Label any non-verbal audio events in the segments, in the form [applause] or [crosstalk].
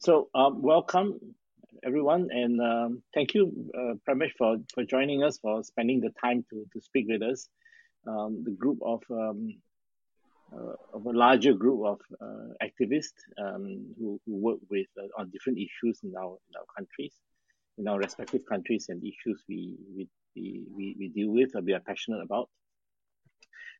So, um, welcome everyone, and um, thank you, uh, Pramesh, for, for joining us, for spending the time to, to speak with us. Um, the group of um, uh, of a larger group of uh, activists um, who, who work with uh, on different issues in our in our countries, in our respective countries, and issues we we, we, we deal with or we are passionate about.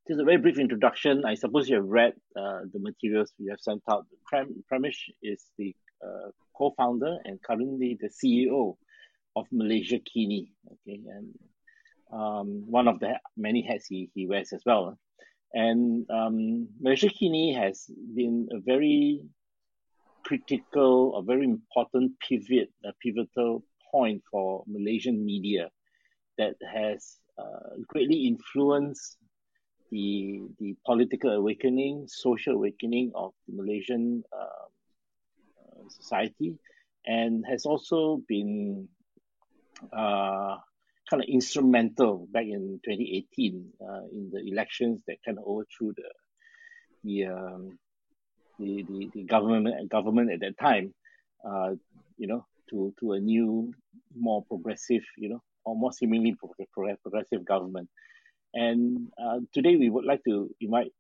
Just a very brief introduction. I suppose you have read uh, the materials we have sent out. Pram, is the uh, co-founder and currently the CEO of Malaysiakini. Okay, and um, one of the many hats he, he wears as well. And um, Malaysiakini has been a very critical, a very important pivot, a pivotal point for Malaysian media that has uh, greatly influenced the the political awakening, social awakening of the Malaysian uh, society, and has also been uh, kind of instrumental back in 2018 uh, in the elections that kind of overthrew the the um, the, the, the government government at that time, uh, you know, to to a new, more progressive, you know, or more seemingly progressive government. And uh, today we would like to invite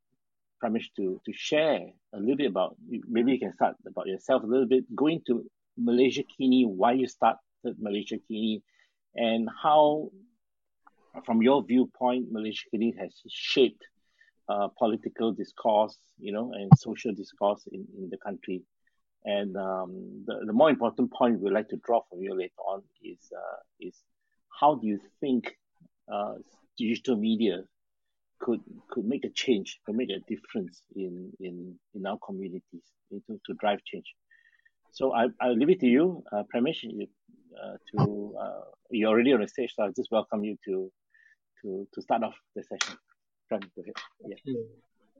Pramesh to to share a little bit about maybe you can start about yourself a little bit, going to Malaysiakini, why you started Malaysiakini, and how, from your viewpoint, Malaysiakini has shaped uh, political discourse, you know, and social discourse in, in the country. And um, the, the more important point we'd like to draw from you later on is uh, is how do you think uh, digital media could could make a change, could make a difference in in in our communities to, to drive change. So I I'll leave it to you, uh, Pramesh, uh, to uh, you're already on the stage, so I just welcome you to to to start off the session. Prem, go ahead. Yeah.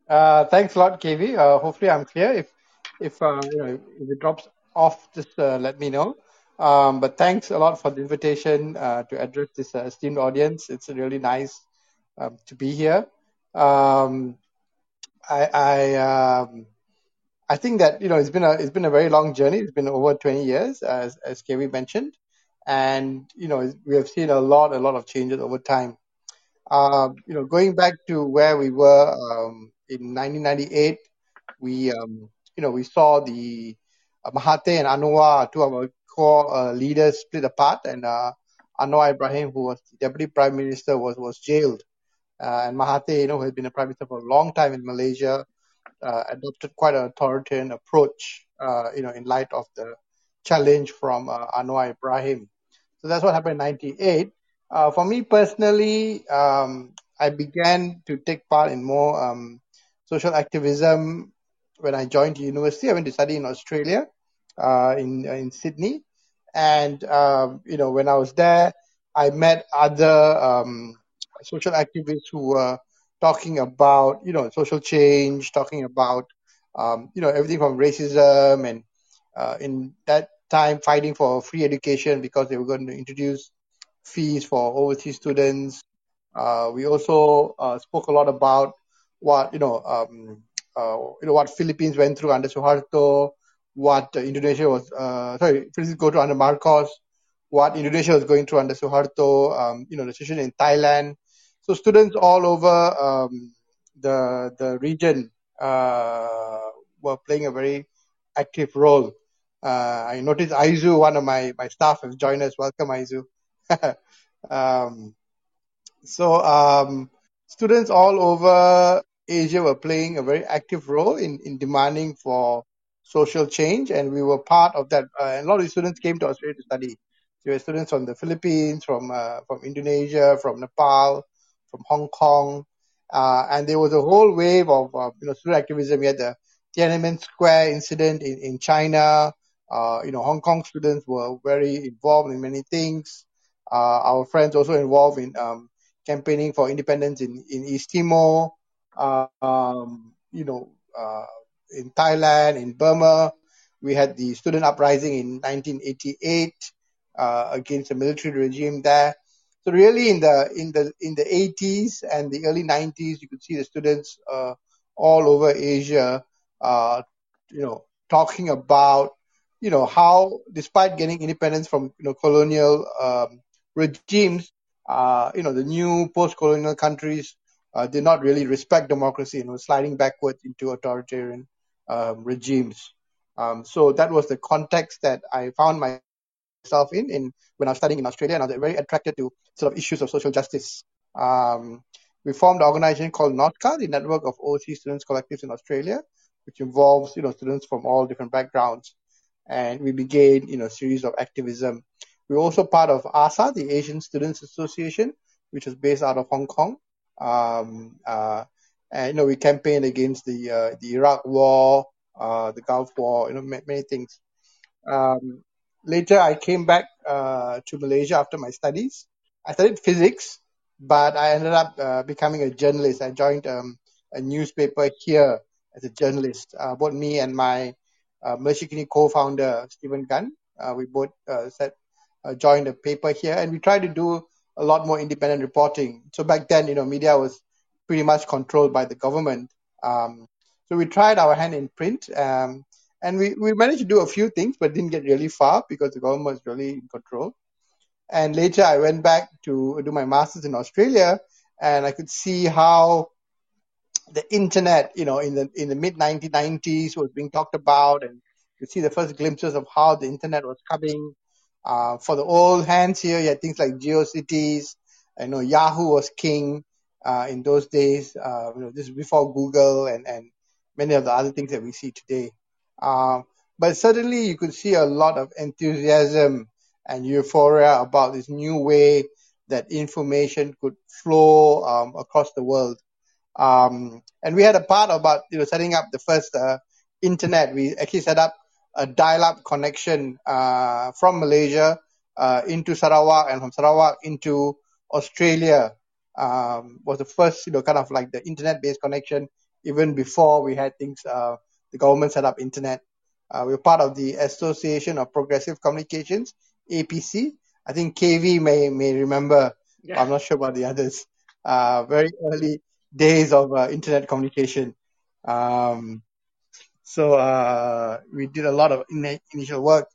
Uh, thanks a lot, KV. Uh, hopefully, I'm clear. If if uh, you know if it drops off, just uh, let me know. Um, but thanks a lot for the invitation uh, to address this uh, esteemed audience. It's really nice um, to be here. Um, I I, um, I think that you know it's been a it's been a very long journey. It's been over 20 years, as as KV mentioned, and you know we have seen a lot a lot of changes over time. Uh, you know, going back to where we were um, in 1998, we um, you know we saw the uh, and Anwar, two of our core uh, leaders, split apart, and uh, Anwar Ibrahim, who was the deputy prime minister, was was jailed and Mahathir, you know, who has been a prime minister for a long time in Malaysia, uh, adopted quite an authoritarian approach, uh, you know, in light of the challenge from uh, Anwar Ibrahim. So that's what happened in 98. Uh, for me personally, um, I began to take part in more um, social activism when I joined university. I went to study in Australia, uh, in in Sydney, and um, you know when I was there, I met other um, social activists who were talking about you know social change, talking about um, you know everything from racism and uh, in that time fighting for free education because they were going to introduce fees for overseas students. Uh, we also uh, spoke a lot about what you know um, uh, you know what Philippines went through under Suharto, what Indonesia was uh, sorry Philippines go through under Marcos, what Indonesia was going through under Suharto, um, you know the situation in Thailand, so students all over um, the the region uh, were playing a very active role. Uh, I noticed Aizu, one of my, my staff, has joined us. Welcome, Aizu. [laughs] um, so um, students all over Asia were playing a very active role in, in demanding for social change, and we were part of that. Uh, and a lot of students came to Australia to study. There were students from the Philippines, from uh, from Indonesia, from Nepal, from Hong Kong, uh, and there was a whole wave of uh, you know student activism. We had the Tiananmen Square incident in in China. Uh, you know, Hong Kong students were very involved in many things. Uh, our friends also involved in um, campaigning for independence in in East Timor. Uh, um, you know, uh, in Thailand, in Burma, we had the student uprising in 1988 against the military regime there. So really, in the in the in the 80s and the early 90s, you could see the students uh, all over Asia, uh, you know, talking about you know, how despite getting independence from you know colonial um, regimes, uh, you know, the new post-colonial countries uh, did not really respect democracy and were sliding backwards into authoritarian um, regimes. Um, so that was the context that I found myself in, in when I was studying in Australia, and I was very attracted to sort of issues of social justice. Um, we formed an organization called NOSCA, the Network of Overseas Students Collectives in Australia, which involves you know students from all different backgrounds, and we began you know a series of activism. We're also part of ASA, the Asian Students Association, which is based out of Hong Kong. Um, uh, and you know we campaigned against the uh, the Iraq War, uh, the Gulf War, you know many, many things. Um, later, I came back uh, to Malaysia after my studies. I studied physics, but I ended up uh, becoming a journalist. I joined um, a newspaper here as a journalist. Uh, both me and my uh, co-founder Steven Gan, uh, we both uh, set, uh, joined a paper here, and we tried to do a lot more independent reporting. So back then, you know, media was pretty much controlled by the government. Um, so we tried our hand in print, um, and we, we managed to do a few things, but didn't get really far because the government was really in control. And later, I went back to do my master's in Australia, and I could see how the internet, you know, in the in the mid 1990s was being talked about, and you see the first glimpses of how the internet was coming. Uh, for the old hands here, you had things like GeoCities. I know Yahoo was king uh, in those days. Uh, you know, this is before Google and and many of the other things that we see today. Um, but certainly, you could see a lot of enthusiasm and euphoria about this new way that information could flow um, across the world. Um, and we had a part about you know setting up the first uh, internet. We actually set up a dial-up connection uh, from Malaysia uh, into Sarawak and from Sarawak into Australia. Um, was the first you know kind of like the internet-based connection even before we had things. The government set up internet. Uh, we're part of the Association of Progressive Communications, APC. I think KV may may remember. Yeah. I'm not sure about the others. Uh, very early days of uh, internet communication. Um, so uh, we did a lot of in- initial work,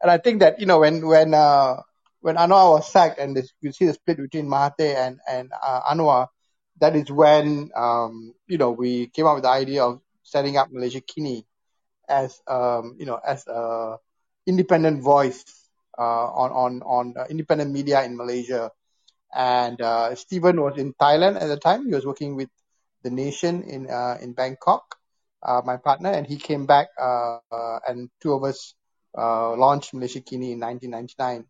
and I think that you know when when uh, when Anwar was sacked, and this, you see the split between Mahathir and and uh, Anwar, that is when um, you know we came up with the idea of setting up Malaysiakini as um, you know as a independent voice uh, on on on uh, independent media in Malaysia and uh, Stephen was in Thailand at the time. He was working with the Nation in uh, in Bangkok, uh, my partner, and he came back, uh, and two of us launched Malaysiakini in 1999,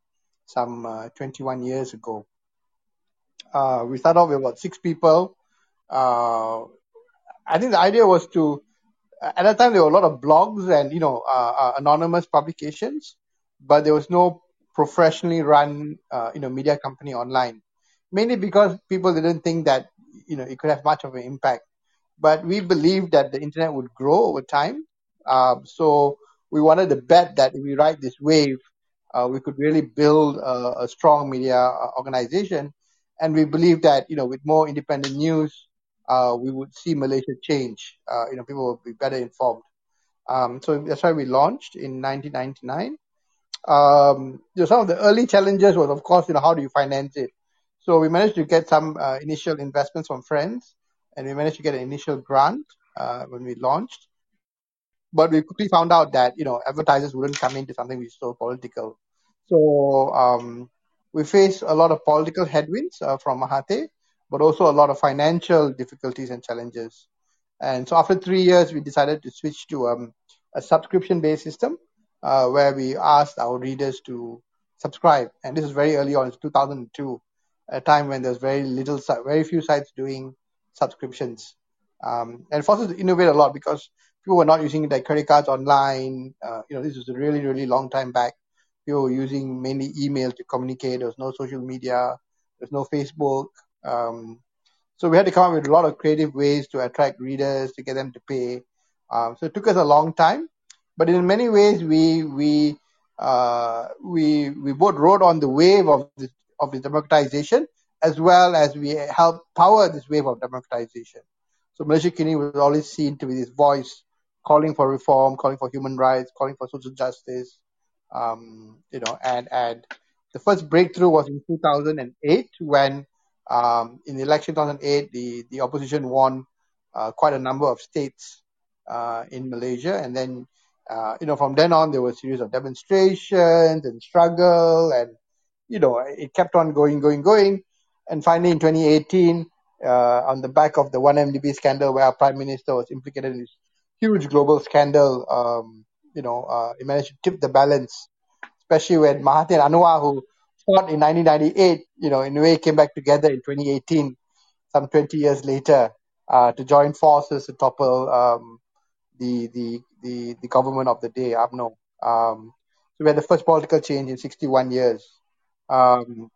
some uh, 21 years ago. We started off with about six people. I think the idea was to, at that time, there were a lot of blogs and you know uh, uh, anonymous publications, but there was no professionally run uh, you know media company online mainly because people didn't think that you know it could have much of an impact. But we believed that the internet would grow over time. Um, so we wanted to bet that if we ride this wave, uh, we could really build a, a strong media uh, organization. And we believe that you know with more independent news, uh, we would see Malaysia change. Uh, you know, people will be better informed. Um, so that's why we launched in 1999. Um, some of the early challenges was, of course, you know, how do you finance it? So we managed to get some uh, initial investments from friends, and we managed to get an initial grant uh, when we launched. But we quickly found out that you know advertisers wouldn't come into something which is so political. So um, we faced a lot of political headwinds uh, from Mahathir, but also a lot of financial difficulties and challenges. And so after three years, we decided to switch to um, a subscription-based system uh, where we asked our readers to subscribe. And this is very early on, it's 2002 a time when there's very little, very few sites doing subscriptions. Um, and it forces to innovate a lot because people were not using their credit cards online. Uh, you know, this was a really, really long time back. People were using mainly email to communicate. There was no social media. There's no Facebook. Um, so we had to come up with a lot of creative ways to attract readers, to get them to pay. Um, so it took us a long time, but in many ways we we uh, we we both rode on the wave of this of the democratization as well as we helped power this wave of democratization. So Malaysiakini was always seen to be this voice calling for reform, calling for human rights, calling for social justice. Um, you know, and and the first breakthrough was in 2008 when um, in the election 2008 the the opposition won uh, quite a number of states uh, in Malaysia, and then uh, you know from then on there were a series of demonstrations and struggle, and you know it kept on going, going, going, and finally in 2018 uh, on the back of the 1MDB scandal where our prime minister was implicated in this huge global scandal, um, you know, uh, it managed to tip the balance, especially when Mahathir Anwar, who in 1998, you know, in a way came back together in 2018, some 20 years later, uh, to join forces to topple um, the, the, the, the government of the day, UMNO. Um, so we had the first political change in 61 years. Um,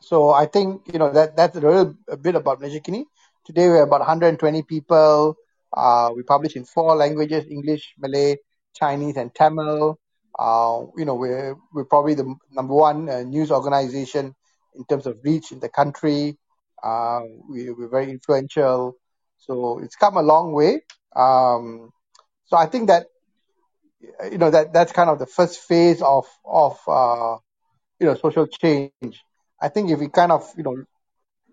so I think you know that that's a little a bit about Malaysiakini. Today we're about 120 people. Uh, we publish in four languages: English, Malay, Chinese, and Tamil. Uh, you know we're we're probably the number one uh, news organization in terms of reach in the country. Uh, we, we're very influential, so it's come a long way. Um, so I think that you know that that's kind of the first phase of of uh, you know social change. I think if we kind of you know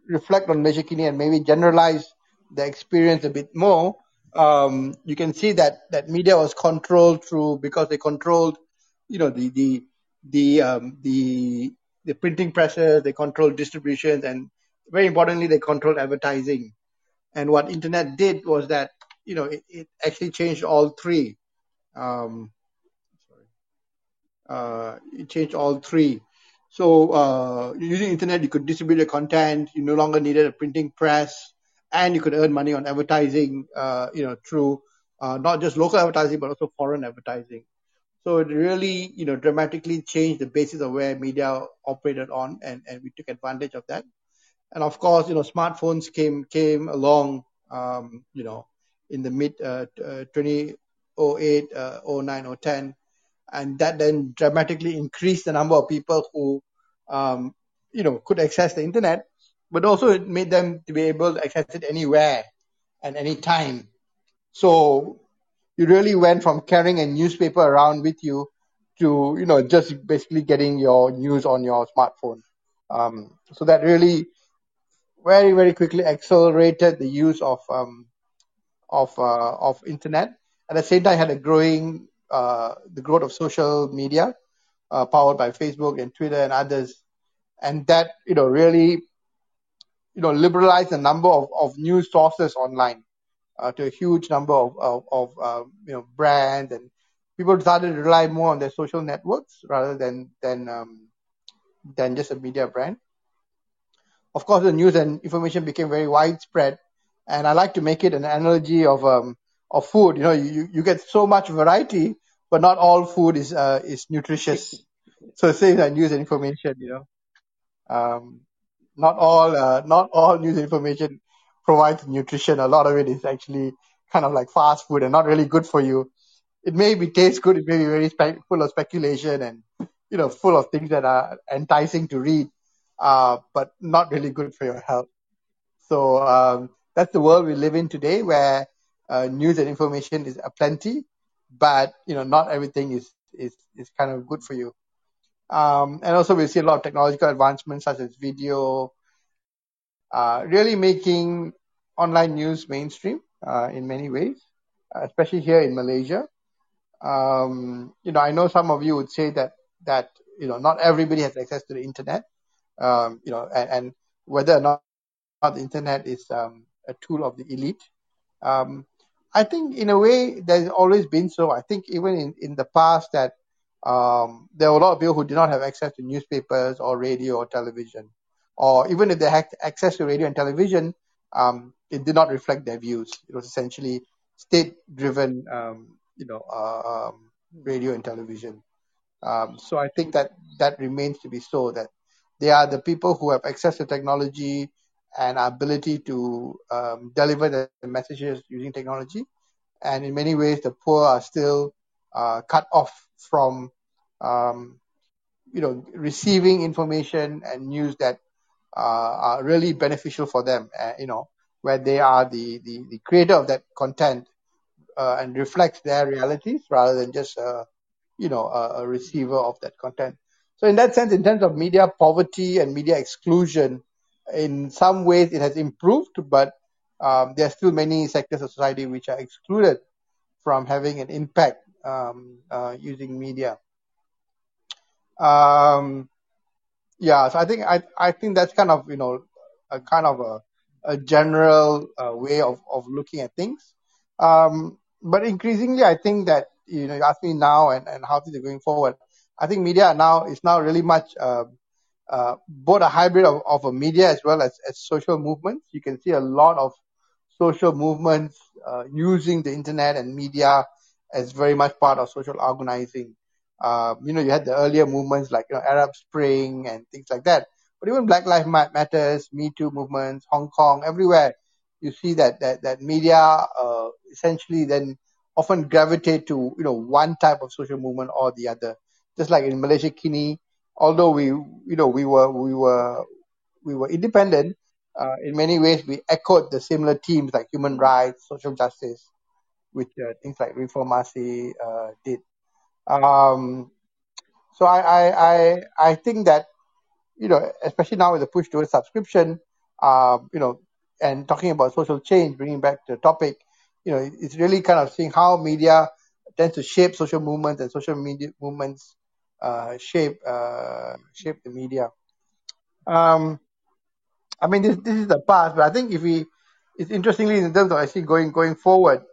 reflect on Malaysiakini and maybe generalize the experience a bit more, um, you can see that that media was controlled through because they controlled you know the the the um, the the printing presses, they controlled distributions, and very importantly, they controlled advertising. And what internet did was that you know it, it actually changed all three. Um, sorry, uh, it changed all three. So uh, using internet, you could distribute your content. You no longer needed a printing press, and you could earn money on advertising. Uh, you know, through uh, not just local advertising but also foreign advertising. So it really, you know, dramatically changed the basis of where media operated on, and, and we took advantage of that. And of course, you know, smartphones came came along, um, you know, in the mid uh, uh, 2008, uh, 09, 010, and that then dramatically increased the number of people who um, you know could access the internet but also it made them to be able to access it anywhere and any time so you really went from carrying a newspaper around with you to you know just basically getting your news on your smartphone. Um, so that really very very quickly accelerated the use of um, of uh, of internet. At the same time had a growing uh, the growth of social media, uh, powered by Facebook and Twitter and others, and that you know really, you know, liberalized the number of, of news sources online to a huge number of of, of uh, you know brands and people started to rely more on their social networks rather than than um, than just a media brand. Of course, the news and information became very widespread, and I like to make it an analogy of um, of food. You know, you, you get so much variety, but not all food is uh, is nutritious. [laughs] So same as news and information. You know, um, not all uh, not all news and information provides nutrition. A lot of it is actually kind of like fast food and not really good for you. It may be taste good. It may be very spe- full of speculation and you know full of things that are enticing to read, uh, but not really good for your health. So um, that's the world we live in today, where uh, news and information is aplenty, but you know not everything is is is kind of good for you. Um, and also we see a lot of technological advancements such as video, really making online news mainstream uh, in many ways, especially here in Malaysia. Um, you know, I know some of you would say that that you know not everybody has access to the internet. Um, you know, and, and, whether or not, not the internet is um, a tool of the elite. Um, I think in a way there's always been so. I think even in, in the past that um, there were a lot of people who did not have access to newspapers or radio or television, or even if they had access to radio and television, um, it did not reflect their views. It was essentially state-driven, um, you know, uh, um, radio and television. Um, so I think that that remains to be so. That they are the people who have access to technology, and ability to um, deliver the messages using technology. And in many ways, the poor are still uh, cut off from, um, you know, receiving information and news that are really beneficial for them. Uh, you know, where they are the, the, the creator of that content uh, and reflects their realities rather than just uh, you know a, a receiver of that content. So in that sense, in terms of media poverty and media exclusion, in some ways it has improved, but um, there are still many sectors of society which are excluded from having an impact um, uh, using media. Um, yeah, so I think I I think that's kind of you know a kind of a a general uh, way of of looking at things. Um, but increasingly, I think that you know you ask me now and, and how things are going forward. I think media now is now really much uh, uh, both a hybrid of, of a media as well as, as social movements. You can see a lot of social movements uh, using the internet and media as very much part of social organizing. Uh, you know, you had the earlier movements like you know, Arab Spring and things like that. But even Black Lives Matters, Me Too movements, Hong Kong, everywhere, you see that that that media uh, essentially then often gravitate to you know one type of social movement or the other. Just like in Malaysiakini, although we you know we were we were we were independent, uh, in many ways we echoed the similar themes like human rights, social justice, which uh, things like Reformasi uh, did. Um, so I, I, I, I think that, you know, especially now with the push towards subscription, uh, you know, and talking about social change, bringing back the topic, you know, it's really kind of seeing how media tends to shape social movements and social media movements uh, shape uh, shape the media. Um, I mean, this this is the past, but I think if we, it's interestingly in terms of actually going going forward,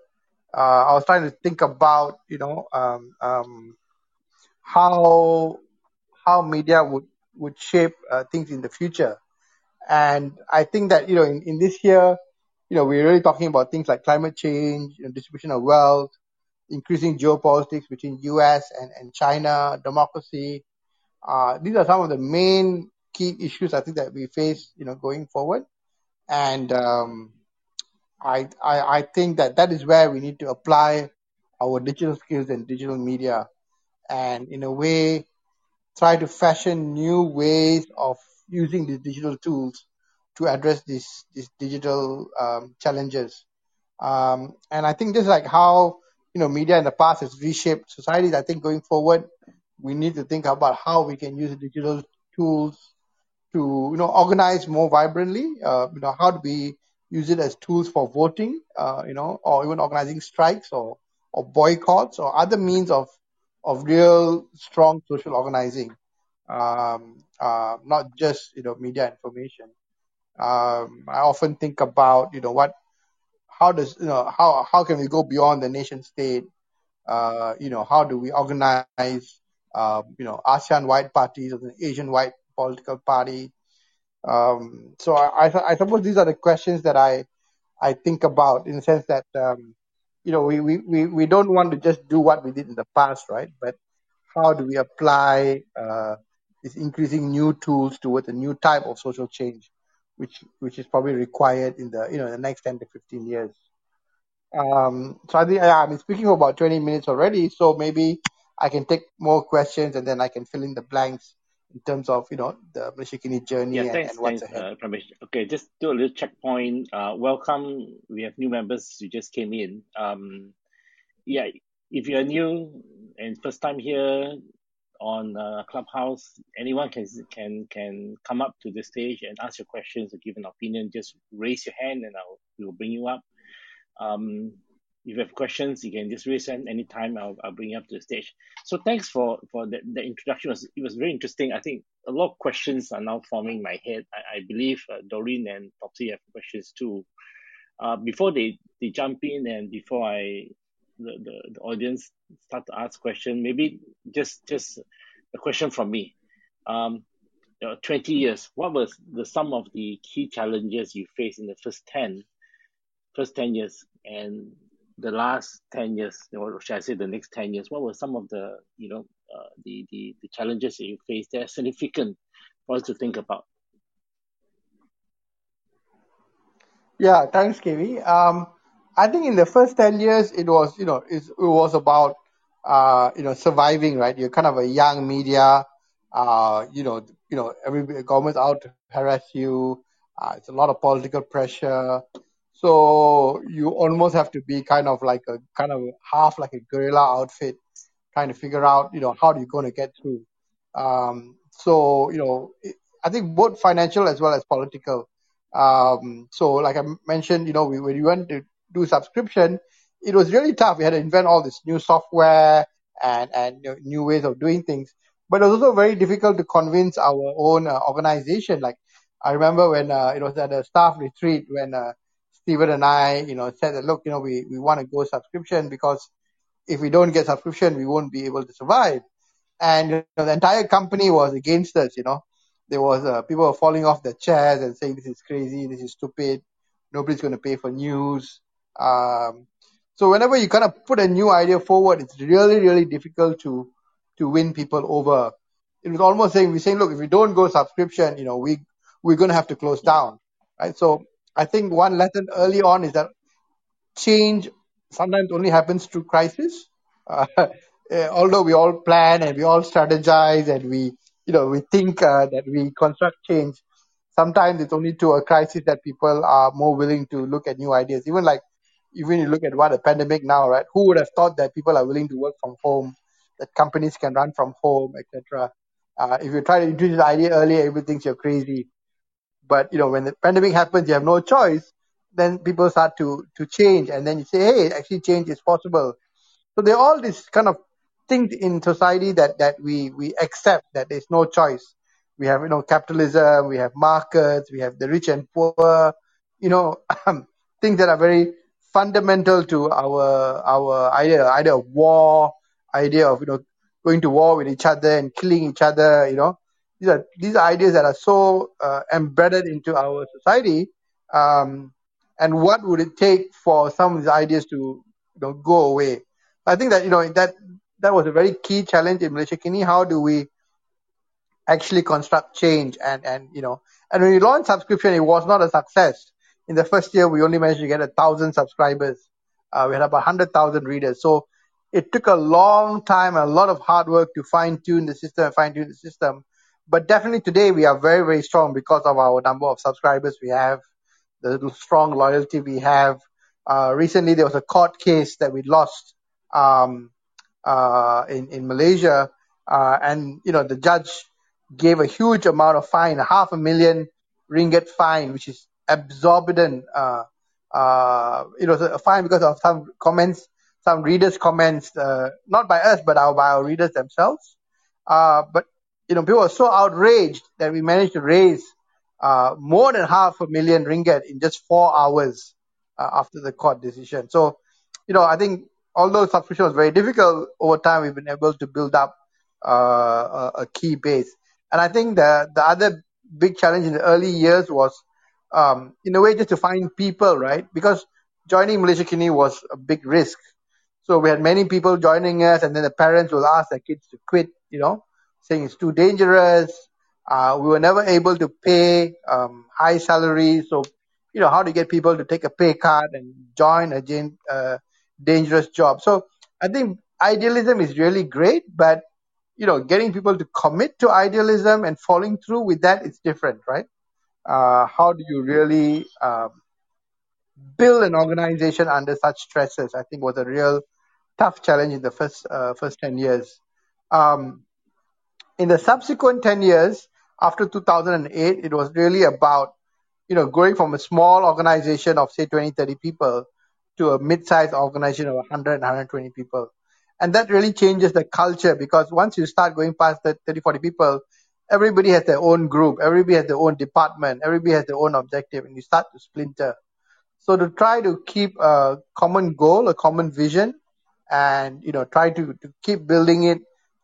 uh, I was trying to think about you know um, um, how how media would would shape uh, things in the future, and I think that you know in, in this year, you know we're really talking about things like climate change, you know, distribution of wealth, increasing geopolitics between U.S. and, and China, democracy. Uh, these are some of the main key issues I think that we face, you know, going forward, and um, I, I, I think that that is where we need to apply our digital skills and digital media and in a way try to fashion new ways of using these digital tools to address these, these digital um, challenges. Um, and I think just like how, you know, media in the past has reshaped societies, I think going forward, we need to think about how we can use digital tools to, you know, organize more vibrantly. Uh, you know, how do we use it as tools for voting, uh, you know, or even organizing strikes or, or boycotts or other means of, of real strong social organizing, um, uh, not just, you know, media information. Um, I often think about, you know, what, how does, you know, how, how can we go beyond the nation state? Uh, you know, how do we organize, uh, you know, ASEAN wide parties or the Asian wide political party? Um, so I, I, I suppose these are the questions that I I think about in the sense that um, you know we, we, we, we don't want to just do what we did in the past, right? But how do we apply uh, increasing new tools towards a new type of social change, which which is probably required in the you know the next ten to fifteen years. Um, so I think I've been speaking for about twenty minutes already, so maybe I can take more questions and then I can fill in the blanks in terms of you know the Malaysiakini journey Yeah, and, thanks, and what's thanks, ahead. uh. Okay, just do a little checkpoint. Uh, welcome. We have new members who just came in. Um, yeah, if you're new and first time here on uh, Clubhouse, anyone can can can come up to the stage and ask your questions or give an opinion. Just raise your hand and I'll we will bring you up. Um, if you have questions, you can just raise hand anytime. I'll, I'll bring you up to the stage. So thanks for for that. The introduction was it was very interesting. I think a lot of questions are now forming in my head. I, I believe uh, Doreen and Topsy have questions too. Uh, before they, they jump in and before I the, the, the audience start to ask questions, maybe just just a question from me. Um, uh, 20 years, what was the some of the key challenges you faced in the first 10, first 10 years and the last 10 years, or should I say the next 10 years, what were some of the, you know, uh, the, the, the challenges that you faced that are significant for us to think about? Yeah, thanks, KV. Um, I think in the first 10 years, it was, you know, it, was about, uh, you know, surviving, right? You're kind of a young media, uh, you know, you know, every government's out to harass you. Uh, it's a lot of political pressure. So you almost have to be kind of like a kind of half like a guerrilla outfit, trying to figure out, you know, how you're going to get through. Um, so you know, I think both financial as well as political. Um, so like I mentioned, you know, we, when we went to do subscription, it was really tough. We had to invent all this new software and and you know, new ways of doing things. But it was also very difficult to convince our own uh, organization. Like I remember when uh, it was at a staff retreat when uh, Stephen and I, you know, said that look, you know, we we want to go subscription because if we don't get subscription, we won't be able to survive. And you know, the entire company was against us. You know, there was uh, people were falling off their chairs and saying this is crazy, this is stupid, nobody's going to pay for news. Um, so whenever you kind of put a new idea forward, it's really really difficult to to win people over. It was almost saying we're saying, look, if we don't go subscription, you know, we we're going to have to close down, right? So I think one lesson early on is that change sometimes only happens through crisis. Uh, [laughs] although we all plan and we all strategize and we, you know, we think uh, that we construct change, sometimes it's only through a crisis that people are more willing to look at new ideas. Even like, even you look at what a pandemic now, right? Who would have thought that people are willing to work from home, that companies can run from home, etc. Uh, if you try to introduce the idea earlier, everybody thinks you're crazy. But you know, when the pandemic happens, you have no choice. Then people start to to change, and then you say, "Hey, actually, change is possible." So there are all these kind of things in society that that we we accept that there's no choice. We have you know capitalism, we have markets, we have the rich and poor, you know, [clears throat] things that are very fundamental to our our idea idea of war, idea of you know going to war with each other and killing each other, you know, these are these are ideas that are so uh, embedded into our society. Um, and what would it take for some of these ideas to you know go away? I think that you know that that was a very key challenge in Malaysiakini. How do we actually construct change and and you know and when we launched subscription, it was not a success. In the first year, we only managed to get a thousand subscribers. Uh, we had about hundred thousand readers. So it took a long time, a lot of hard work to fine tune the system, fine tune the system. But definitely today we are very, very strong because of our number of subscribers we have, the strong loyalty we have. Uh, recently there was a court case that we lost um, uh, in in Malaysia, uh, and you know the judge gave a huge amount of fine, half a million ringgit fine, which is exorbitant. Uh, uh, it was a fine because of some comments, some readers' comments, uh, not by us but our, by our readers themselves. Uh, but you know, people were so outraged that we managed to raise uh, more than half a million ringgit in just four hours uh, after the court decision. So, you know, I think although subscription was very difficult over time, we've been able to build up uh, a, a key base. And I think the the other big challenge in the early years was, um, in a way, just to find people, right? Because joining Malaysiakini was a big risk. So we had many people joining us, and then the parents will ask their kids to quit, you know, saying it's too dangerous. Uh, we were never able to pay um, high salaries. So, you know, how to get people to take a pay cut and join a gen- uh, dangerous job. So I think idealism is really great, but, you know, getting people to commit to idealism and following through with that is different, right? Uh, how do you really um, build an organization under such stresses? I think was a real tough challenge in the first uh, first 10 years. Um, in the subsequent 10 years after 2008 it was really about you know going from a small organization of say 20 30 people to a mid-sized organization of 100 120 people. And that really changes the culture because once you start going past the 30 40 people everybody has their own group everybody has their own department everybody has their own objective and you start to splinter. So to try to keep a common goal a common vision and you know try to, to keep building it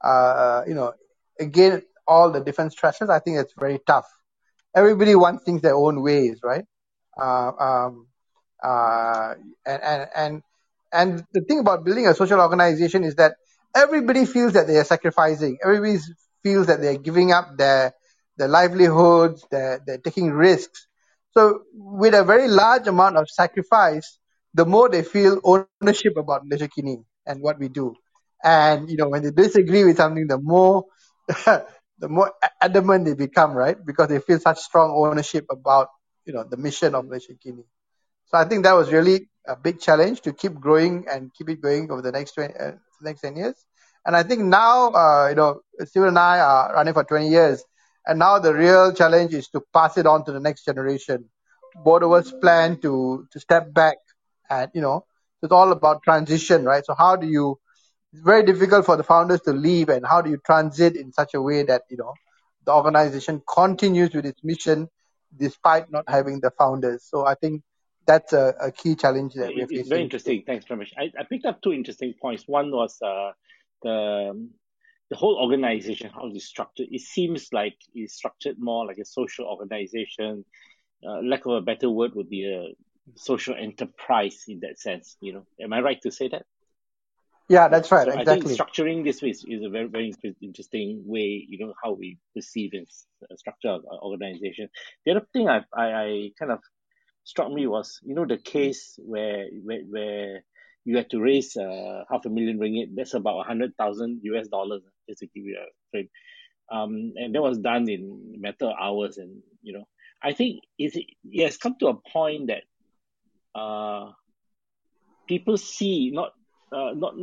uh, you know again all the different stresses, I think it's very tough. Everybody wants things their own ways, right? Uh, um, uh, and, and and and the thing about building a social organization is that everybody feels that they are sacrificing. Everybody feels that they are giving up their their livelihoods. They're they're taking risks. So with a very large amount of sacrifice, the more they feel ownership about Malaysiakini and what we do. And you know when they disagree with something, the more [laughs] the more adamant they become, right? Because they feel such strong ownership about, you know, the mission of Malaysiakini. So I think that was really a big challenge to keep growing and keep it going over the next 20, uh, next 10 years. And I think now, uh, you know, Steven and I are running for 20 years. And now the real challenge is to pass it on to the next generation. Both of us plan to, to step back and, you know, it's all about transition, right? So how do you, it's very difficult for the founders to leave and how do you transit in such a way that, you know, the organization continues with its mission despite not having the founders. So I think that's a, a key challenge that we're facing. It's very interesting. Thanks, Pramesh. I, I picked up two interesting points. One was uh, the the whole organization, how it's structured. It seems like it's structured more like a social organization. Uh, lack of a better word would be a social enterprise in that sense. You know, am I right to say that? Yeah, that's right. So exactly. I think structuring this way is, is, a very, very interesting way, you know, how we perceive and structure our organization. The other thing I, I, I kind of struck me was, you know, the case where where, where you had to raise uh, half a million ringgit. That's about a hundred thousand US dollars, just to give you a frame. Um, and that was done in a matter of hours. And you know, I think it, it has come to a point that uh, people see not uh, not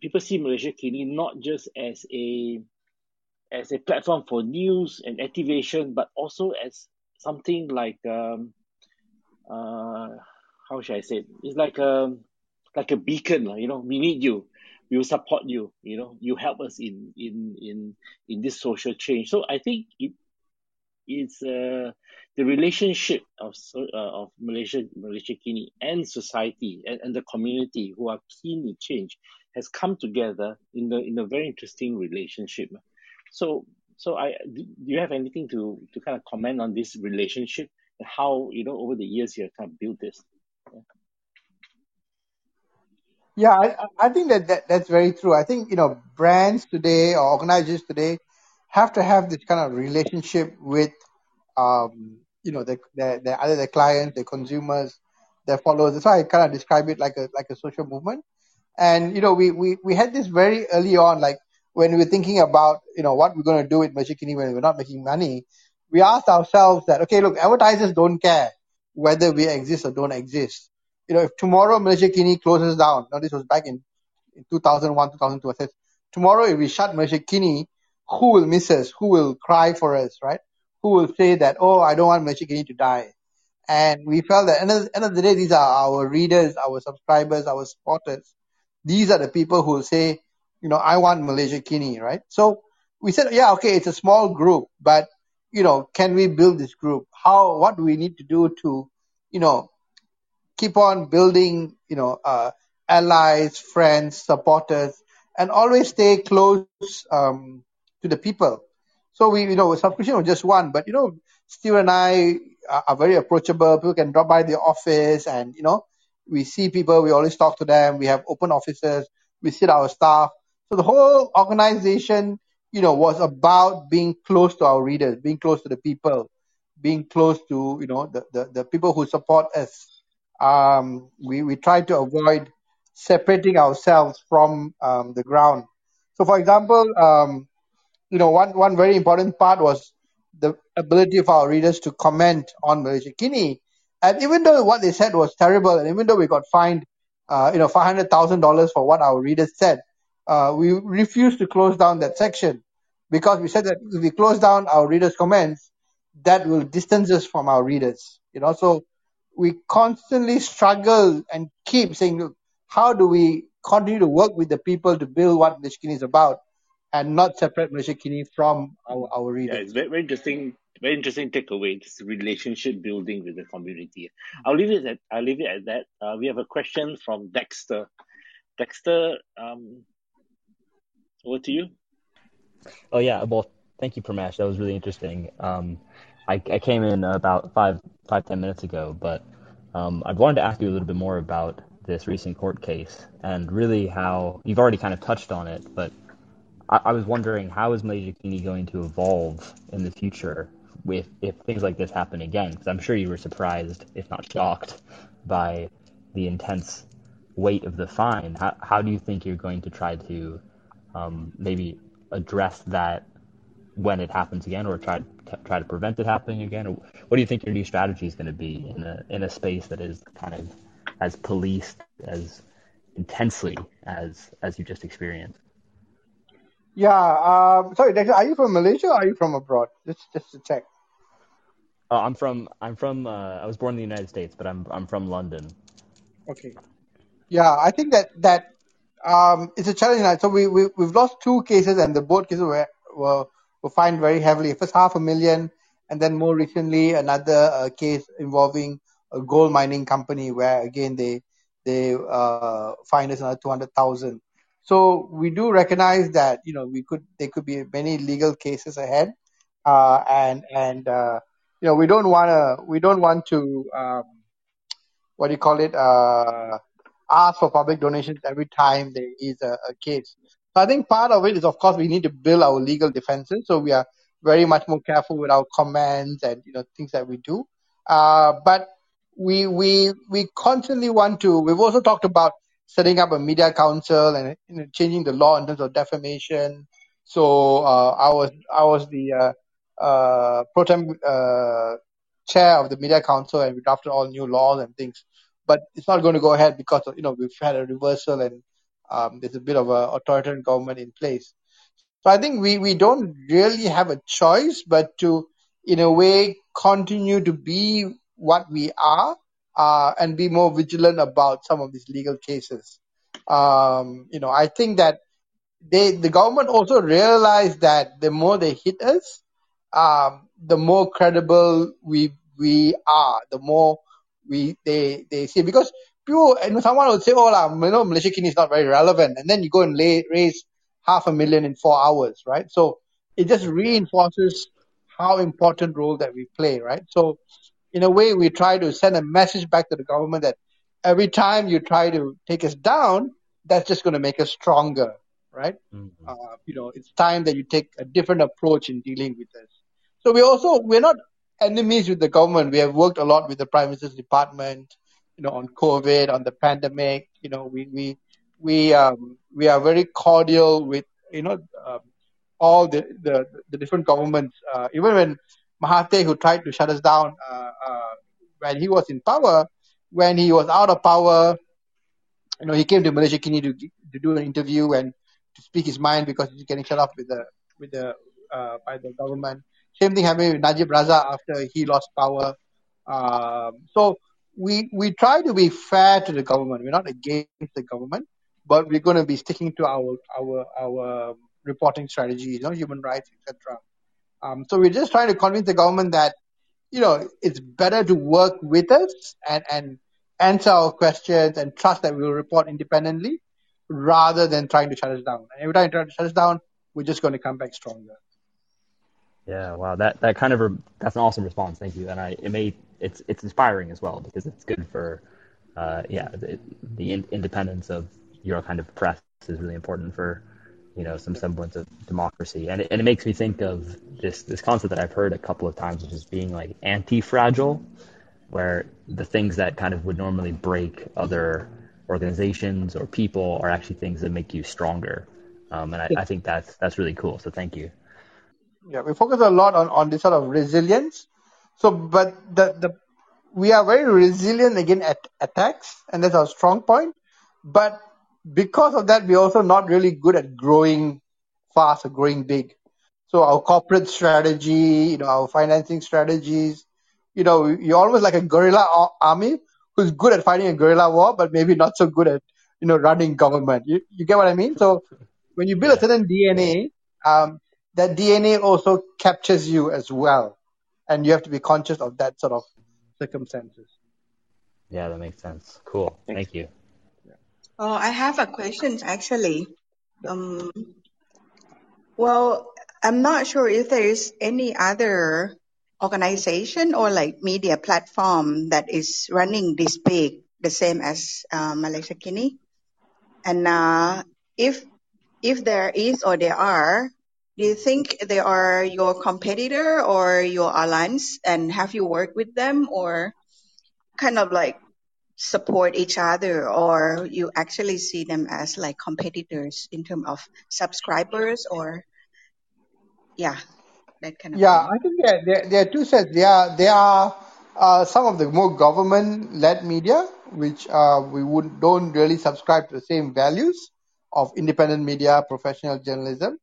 people see Malaysiakini not just as a as a platform for news and activation, but also as something like um, uh, how should I say it? It's like a like a beacon, you know. We need you. We will support you. You know, you help us in in in in this social change. So I think it it's uh, the relationship of uh, of Malaysia Malaysiakini and society and, and the community who are keen to change has come together in the in a very interesting relationship. So so I do you have anything to to kind of comment on this relationship and how you know over the years you have kind of built this. Yeah. Yeah, I, I think that, that that's very true. I think you know brands today or organizations today have to have this kind of relationship with um, you know either their clients, their consumers, their followers. That's why I kind of describe it like a like a social movement. And you know we we, we had this very early on, like when we were thinking about you know what we're going to do with Malaysia when we're not making money we asked ourselves that, okay, look, advertisers don't care whether we exist or don't exist. You know, if tomorrow Malaysiakini closes down, now this was back in, in 2001, 2002, I said, tomorrow if we shut Malaysiakini, who will miss us? Who will cry for us, right? Who will say that, oh, I don't want Malaysiakini to die? And we felt that at the end of the day, these are our readers, our subscribers, our supporters. These are the people who will say, you know, I want Malaysiakini, right? So we said, yeah, okay, it's a small group, but you know, can we build this group? How, what do we need to do to, you know, keep on building, you know, uh, allies, friends, supporters, and always stay close um, to the people. So we, you know, subscription was just one, but you know, Steve and I are, are very approachable. People can drop by the office, and you know, we see people. We always talk to them. We have open offices. We see our staff. So the whole organization you know, was about being close to our readers, being close to the people, being close to, you know, the, the, the people who support us. Um, we, we try to avoid separating ourselves from um, the ground. So, for example, um, you know, one, one very important part was the ability of our readers to comment on Malaysiakini. And even though what they said was terrible, and even though we got fined, uh, you know, five hundred thousand dollars for what our readers said, uh, we refused to close down that section because we said that if we close down our readers' comments, that will distance us from our readers. You know, so we constantly struggle and keep saying, look, how do we continue to work with the people to build what Kini is about and not separate Malaysiakini from our, our readers? Yeah, it's very, very interesting. Very interesting takeaway. It's relationship building with the community. I'll leave it at I'll leave it at that. Uh, we have a question from Dexter. Dexter, um, over to you. Oh yeah, well, thank you, Pramesh. That was really interesting. Um, I, I came in about five five ten minutes ago, but um, I wanted to ask you a little bit more about this recent court case and really how you've already kind of touched on it, but I, I was wondering how is Malaysiakini going to evolve in the future with if things like this happen again? Because I'm sure you were surprised, if not shocked, by the intense weight of the fine. How, how do you think you're going to try to um, maybe address that when it happens again, or try to try to prevent it happening again? What do you think your new strategy is going to be in a in a space that is kind of as policed as intensely as as you just experienced? Yeah. Uh, sorry, Dexter, are you from Malaysia or are you from abroad? Just just to check. Oh, I'm from I'm from uh, I was born in the United States, but I'm I'm from London. Okay. Yeah, I think that that um, it's a challenge. So we, we we've lost two cases, and the both cases were were, were fined very heavily. First half a million, and then more recently another uh, case involving a gold mining company where again they they uh, fined us another two hundred thousand. So we do recognize that you know we could there could be many legal cases ahead, uh, and and uh, you know we don't want to we don't want to um, what do you call it uh, ask for public donations every time there is a, a case. So I think part of it is of course we need to build our legal defenses. So we are very much more careful with our comments and you know things that we do. Uh, but we we we constantly want to. We've also talked about setting up a media council and you know, changing the law in terms of defamation. So uh, I was I was the uh, uh, pro tem uh, chair of the media council, and we drafted all new laws and things. But it's not going to go ahead because you know we've had a reversal and um, there's a bit of a authoritarian government in place. So I think we, we don't really have a choice but to, in a way, continue to be what we are uh, and be more vigilant about some of these legal cases. Um, you know, I think that they the government also realized that the more they hit us, um, the more credible we we are, the more we they they see because people and someone would say, oh la, you know, Malaysia is not very relevant, and then you go and lay, raise half a million in four hours, right? So it just reinforces how important role that we play, right? So in a way, we try to send a message back to the government that every time you try to take us down, that's just going to make us stronger, right? Mm-hmm. Uh, you know, it's time that you take a different approach in dealing with this. So we also we're not enemies with the government. We have worked a lot with the Prime Minister's department, you know, on COVID, on the pandemic. You know, we we we um we are very cordial with you know um, all the, the the different governments. Uh, even when Mahathir, who tried to shut us down uh, uh, when he was in power, when he was out of power, you know, he came to Malaysiakini to to do an interview and to speak his mind because he's getting shut off with the with the uh, by the government. Same thing happened with Najib Razak after he lost power. Um, so we we try to be fair to the government. We're not against the government, but we're going to be sticking to our our our reporting strategies, you know, human rights, etc. Um, so we're just trying to convince the government that you know it's better to work with us and and answer our questions and trust that we'll report independently rather than trying to shut us down. And every time you try to shut us down, we're just going to come back stronger. Yeah, wow, that that kind of re- that's an awesome response. Thank you, and I it may it's it's inspiring as well because it's good for uh, yeah the, the in, independence of your kind of press is really important for you know some semblance of democracy, and it, and it makes me think of this this concept that I've heard a couple of times, which is being like anti-fragile, where the things that kind of would normally break other organizations or people are actually things that make you stronger. Um, and I, I think that's that's really cool. So thank you. Yeah, we focus a lot on, on this sort of resilience. So, but the, the we are very resilient against at, attacks, and that's our strong point. But because of that, we're also not really good at growing fast or growing big. So our corporate strategy, you know, our financing strategies, you know, you're almost like a guerrilla army who's good at fighting a guerrilla war, but maybe not so good at, you know, running government. You, you get what I mean? So when you build a certain DNA, um, that DNA also captures you as well. And you have to be conscious of that sort of circumstances. Yeah, that makes sense. Cool. Thank you. Oh, I have a question actually. Um, well, I'm not sure if there is any other organization or like media platform that is running this big, the same as uh, Malaysiakini. And uh, if if there is or there are, do you think they are your competitor or your alliance? And have you worked with them or kind of like support each other or you actually see them as like competitors in terms of subscribers or yeah that kind of Yeah, thing? I think there, there, there are two sets. There are, there are uh, some of the more government-led media, which uh, we would, don't really subscribe to the same values of independent media, professional journalism.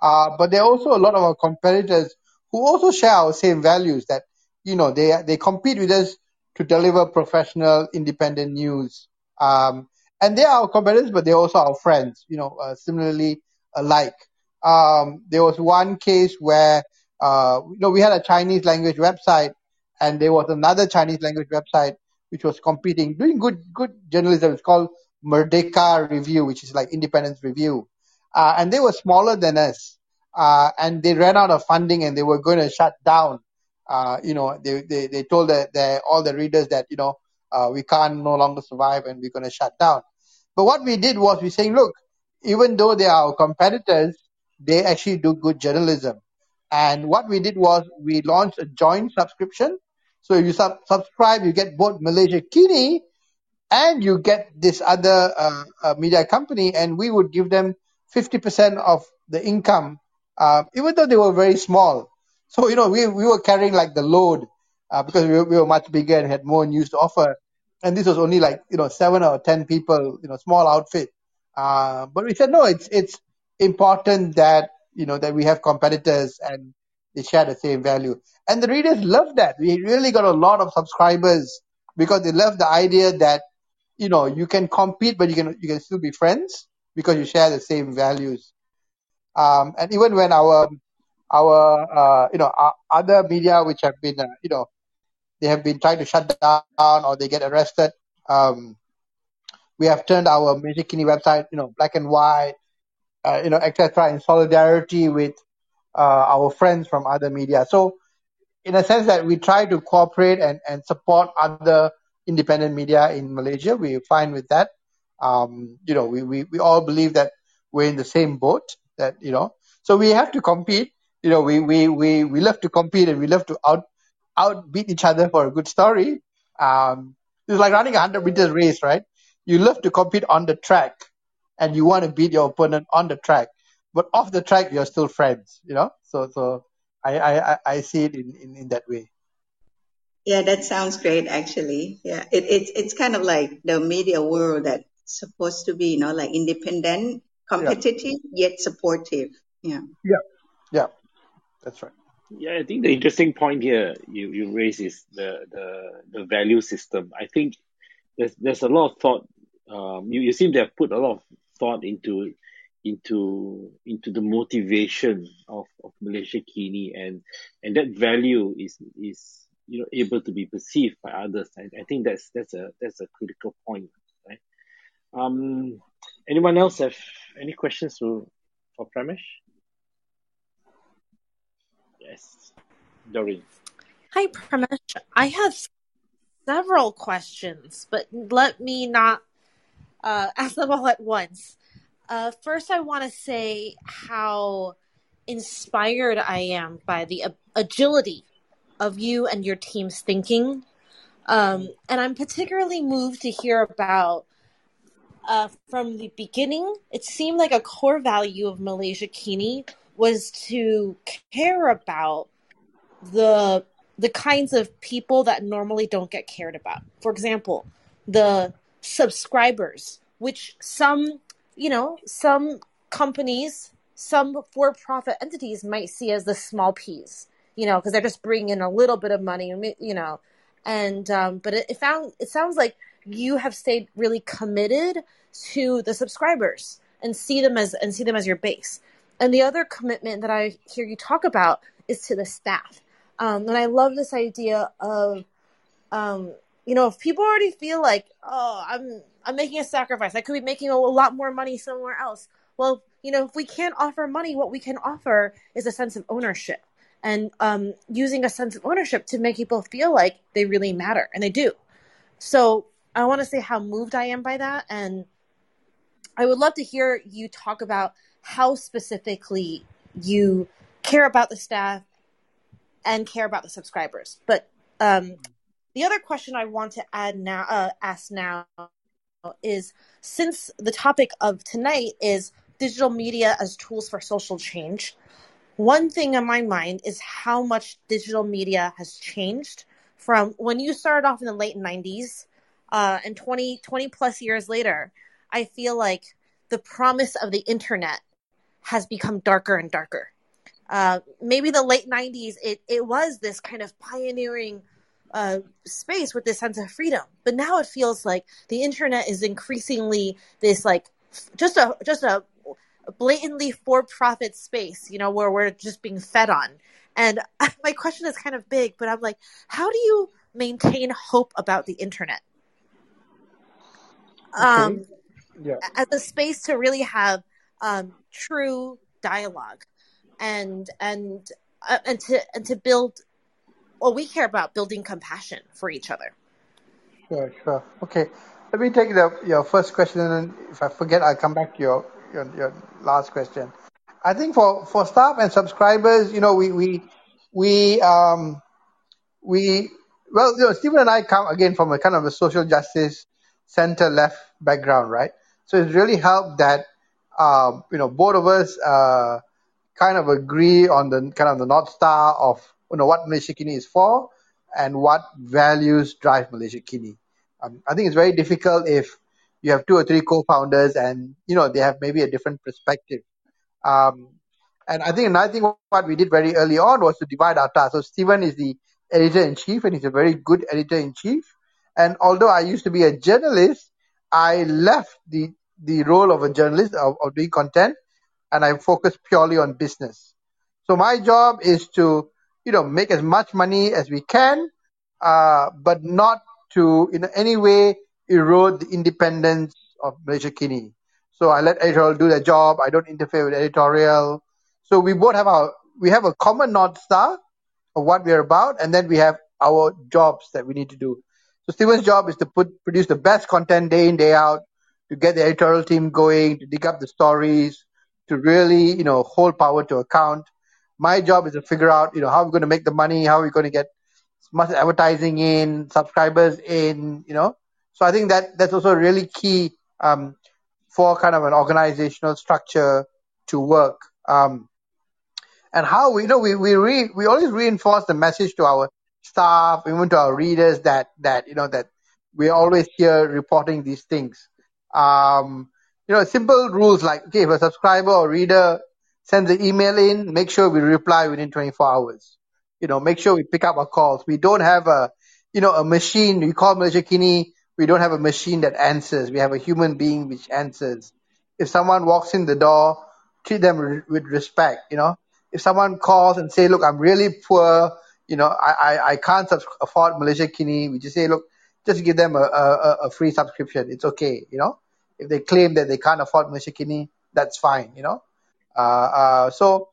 Uh, but there are also a lot of our competitors who also share our same values that, you know, they, they compete with us to deliver professional, independent news. Um, and they are our competitors, but they're also our friends, you know, uh, similarly alike. Um, there was one case where, uh, you know, we had a Chinese language website and there was another Chinese language website which was competing, doing good, good journalism. It's called Merdeka Review, which is like Independence Review uh, and they were smaller than us, uh, and they ran out of funding and they were going to shut down. Uh, you know, they, they, they told the, the, all the readers that, you know, uh, we can't no longer survive and we're going to shut down. But what we did was we saying, look, even though they are our competitors, they actually do good journalism. And what we did was we launched a joint subscription. So if you sub- subscribe, you get both Malaysiakini and you get this other uh, uh, media company, and we would give them 50% of the income, uh, even though they were very small. So, you know, we, we were carrying like the load uh, because we were, we were much bigger and had more news to offer. And this was only like, you know, seven or 10 people, you know, small outfit. Uh, but we said, no, it's, it's important that, you know, that we have competitors and they share the same value. And the readers loved that. We really got a lot of subscribers because they love the idea that you know you can compete but you can you can still be friends because you share the same values um, and even when our our uh, you know other media which have been uh, you know they have been trying to shut down or they get arrested um, we have turned our Kini website you know black and white uh, you know etc in solidarity with uh, our friends from other media so in a sense that we try to cooperate and, and support other independent media in Malaysia. We're fine with that. Um, you know, we, we, we all believe that we're in the same boat that, you know, so we have to compete. You know, we, we, we, we love to compete and we love to out, outbeat each other for a good story. Um, it's like running a hundred meters race, right? You love to compete on the track and you want to beat your opponent on the track, but off the track, you're still friends, you know? So, so I, I, I- see it in, in, in that way. Yeah, that sounds great, actually. Yeah, it, it's it's kind of like the media world that's supposed to be, you know, like independent, Yeah. competitive, yet supportive. Yeah. Yeah. Yeah. That's right. Yeah, I think the interesting point here you, you raise is the, the the value system. I think there's there's a lot of thought. Um, you, you seem to have put a lot of thought into into into the motivation of, of Malaysiakini and and that value is is you know able to be perceived by others. I, I think that's that's a that's a critical point, right? Um, anyone else have any questions for for Pramesh? Yes, Doreen. Hi, Pramesh. I have several questions, but let me not uh, [laughs] ask them all at once. Uh, first, I want to say how inspired I am by the agility of you and your team's thinking. Um, and I'm particularly moved to hear about uh, from the beginning, it seemed like a core value of Malaysiakini was to care about the the kinds of people that normally don't get cared about. For example, the subscribers, which some, you know, some companies, some for-profit entities might see as the small peas, you know, because they're just bringing in a little bit of money, you know, and um, but it, it found it sounds like you have stayed really committed to the subscribers and see them as and see them as your base. And the other commitment that I hear you talk about is to the staff. Um, and I love this idea of, um, you know, if people already feel like, oh, I'm I'm making a sacrifice, I could be making a lot more money somewhere else. Well, you know, if we can't offer money, what we can offer is a sense of ownership and um, using a sense of ownership to make people feel like they really matter, and they do. So I want to say how moved I am by that, and I would love to hear you talk about how specifically you care about the staff and care about the subscribers. But um, the other question I want to add now, uh, ask now, is since the topic of tonight is digital media as tools for social change, one thing in my mind is how much digital media has changed from when you started off in the late 90s uh, and 20, 20 plus years later. I feel like the promise of the internet has become darker and darker. Uh, maybe the late 90s, it, it was this kind of pioneering uh, space with this sense of freedom. But now it feels like the internet is increasingly this like just a just a blatantly for-profit space, you know, where we're just being fed on. And [laughs] my question is kind of big, but I'm like, how do you maintain hope about the internet? Okay. Um, Yeah. as a space to really have um, true dialogue and and uh, and to and to build well we care about building compassion for each other Sure, sure. Okay. Let me take the your first question, and if I forget, I'll come back to your your, your last question. I think for for staff and subscribers, you know, we we we um we well, you know, Steven and I come again from a kind of a social justice center left background, right? So it's really helped that um, you know both of us uh, kind of agree on the kind of the north star of you know what Malaysiakini is for and what values drive Malaysiakini. Um, I think it's very difficult if you have two or three co-founders and you know they have maybe a different perspective. Um, and I think another thing what we did very early on was to divide our tasks. So Steven is the editor in chief, and he's a very good editor in chief. And although I used to be a journalist, I left the the role of a journalist of, of doing content, and I focus purely on business. So my job is to you know make as much money as we can, uh, but not to in any way erode the independence of Malaysiakini. So I let editorial do their job. I don't interfere with editorial. So we both have our we have a common north star of what we're about, and then we have our jobs that we need to do. So Steven's job is to put produce the best content day in day out, to get the editorial team going, to dig up the stories, to really you know hold power to account. My job is to figure out you know how we're going to make the money, how we're going to get much advertising in, subscribers in, you know. So I think that that's also really key um, for kind of an organizational structure to work. Um, and how we you know we we re, we always reinforce the message to our staff, even to our readers that that you know that we're always here reporting these things. Um, you know, simple rules like okay, if a subscriber or reader sends an email in, make sure we reply within 24 hours. You know, make sure we pick up our calls. We don't have a you know a machine. We call Malaysiakini. We don't have a machine that answers. We have a human being which answers. If someone walks in the door, treat them re- with respect. You know, if someone calls and say, look, I'm really poor, you know, I, I, I can't afford Malaysiakini, we just say, look, just give them a, a, a free subscription. It's okay, you know. If they claim that they can't afford Malaysia that's fine, you know. Uh, uh, so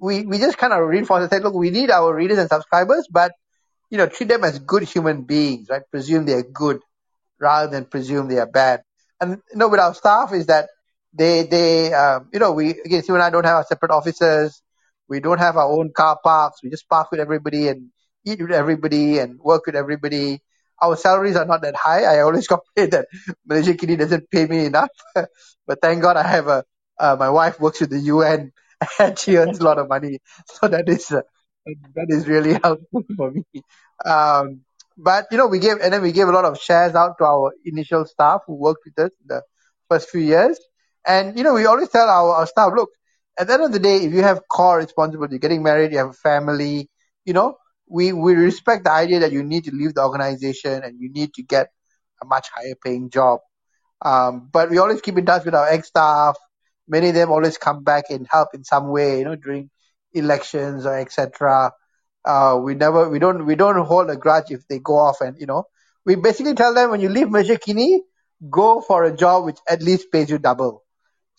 we, we just kind of reinforce and say, look, we need our readers and subscribers, but, you know, treat them as good human beings, right? Presume they're good rather than presume they are bad. And, you know, with our staff is that they, they, um, you know, we, again, Steve and I don't have our separate offices we don't have our own car parks. We just park with everybody and eat with everybody and work with everybody. Our salaries are not that high. I always [laughs] complain that Malaysiakini doesn't pay me enough. [laughs] but thank God I have a, uh, my wife works with the UN [laughs] and she earns a lot of money. So that is, uh, that is really helpful for me. Um, but you know, we gave, and then we gave a lot of shares out to our initial staff who worked with us in the first few years. And you know, we always tell our, our staff, look, at the end of the day, if you have core responsibility, you're getting married, you have a family, you know, we, we respect the idea that you need to leave the organization and you need to get a much higher paying job. Um, but we always keep in touch with our ex staff. Many of them always come back and help in some way, you know, during elections or etc. Uh, we never, we don't, we don't hold a grudge if they go off and you know, we basically tell them when you leave Malaysia go for a job which at least pays you double.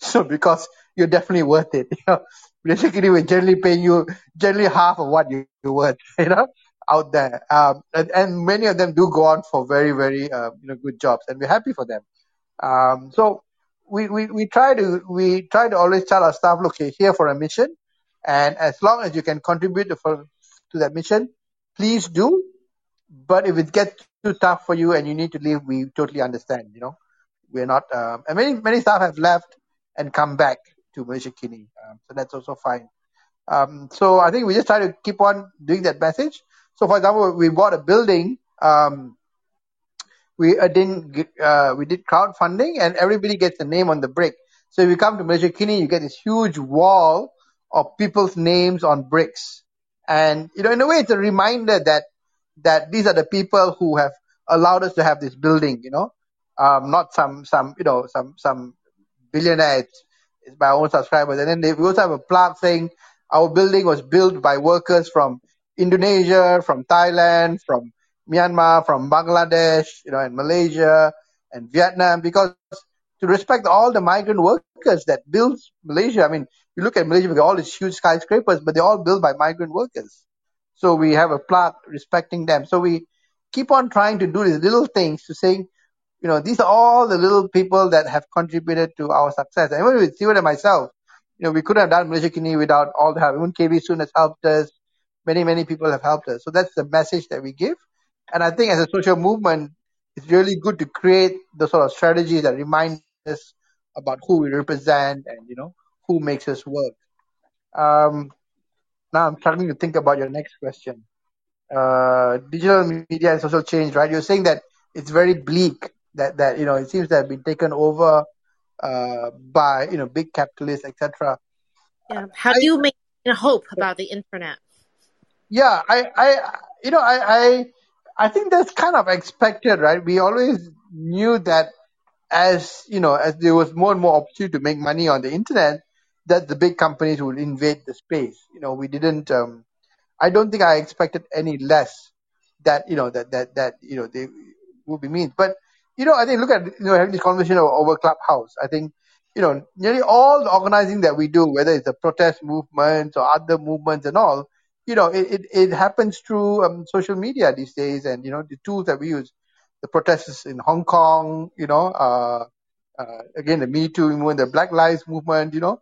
[laughs] So because you're definitely worth it. You know, [laughs] basically we're generally paying you generally half of what you, you're worth. [laughs] You know, out there. Um, and, and many of them do go on for very very uh, you know good jobs, and we're happy for them. Um, so we, we we try to we try to always tell our staff, look, you're here for a mission, and as long as you can contribute to, for, to that mission, please do. But if it gets too tough for you and you need to leave, we totally understand. You know, we're not. Um, and many many staff have left and come back to Malaysiakini. Um, so that's also fine. Um, so I think we just try to keep on doing that message. So for example, we bought a building. Um, we uh, didn't uh, we did crowdfunding and everybody gets a name on the brick. So if you come to Malaysiakini, you get this huge wall of people's names on bricks. And you know, in a way, it's a reminder that that these are the people who have allowed us to have this building. You know, um, not some some you know some some billionaire. It's, by our own subscribers. And then they, we also have a plaque saying our building was built by workers from Indonesia, from Thailand, from Myanmar, from Bangladesh, you know, and Malaysia and Vietnam, because to respect all the migrant workers that built Malaysia. I mean, you look at Malaysia with all these huge skyscrapers, but they're all built by migrant workers. So we have a plaque respecting them. So we keep on trying to do these little things to say, you know, these are all the little people that have contributed to our success. And even with Stewart and myself, you know, we couldn't have done Malaysiakini without all the help. Even KB Soon has helped us. Many, many people have helped us. So that's the message that we give. And I think as a social movement, it's really good to create the sort of strategies that remind us about who we represent and, you know, who makes us work. Um, now I'm struggling to think about your next question. Uh, digital media and social change, right? You're saying that it's very bleak. That that you know it seems to have been taken over uh, by you know big capitalists, etc. Yeah. How do you make hope about the internet? Yeah, I, I, you know, I, I, I think that's kind of expected, right? We always knew that as you know, as there was more and more opportunity to make money on the internet, that the big companies would invade the space. You know, we didn't. Um, I don't think I expected any less that you know that that that you know they would be mean. But you know, I think look at you know having this conversation over, Clubhouse. I think you know nearly all the organizing that we do, whether it's the protest movements or other movements and all, you know, it it, it happens through um, social media these days, and you know the tools that we use. The protests in Hong Kong, you know, uh, uh, again the Me Too movement, the Black Lives movement, you know,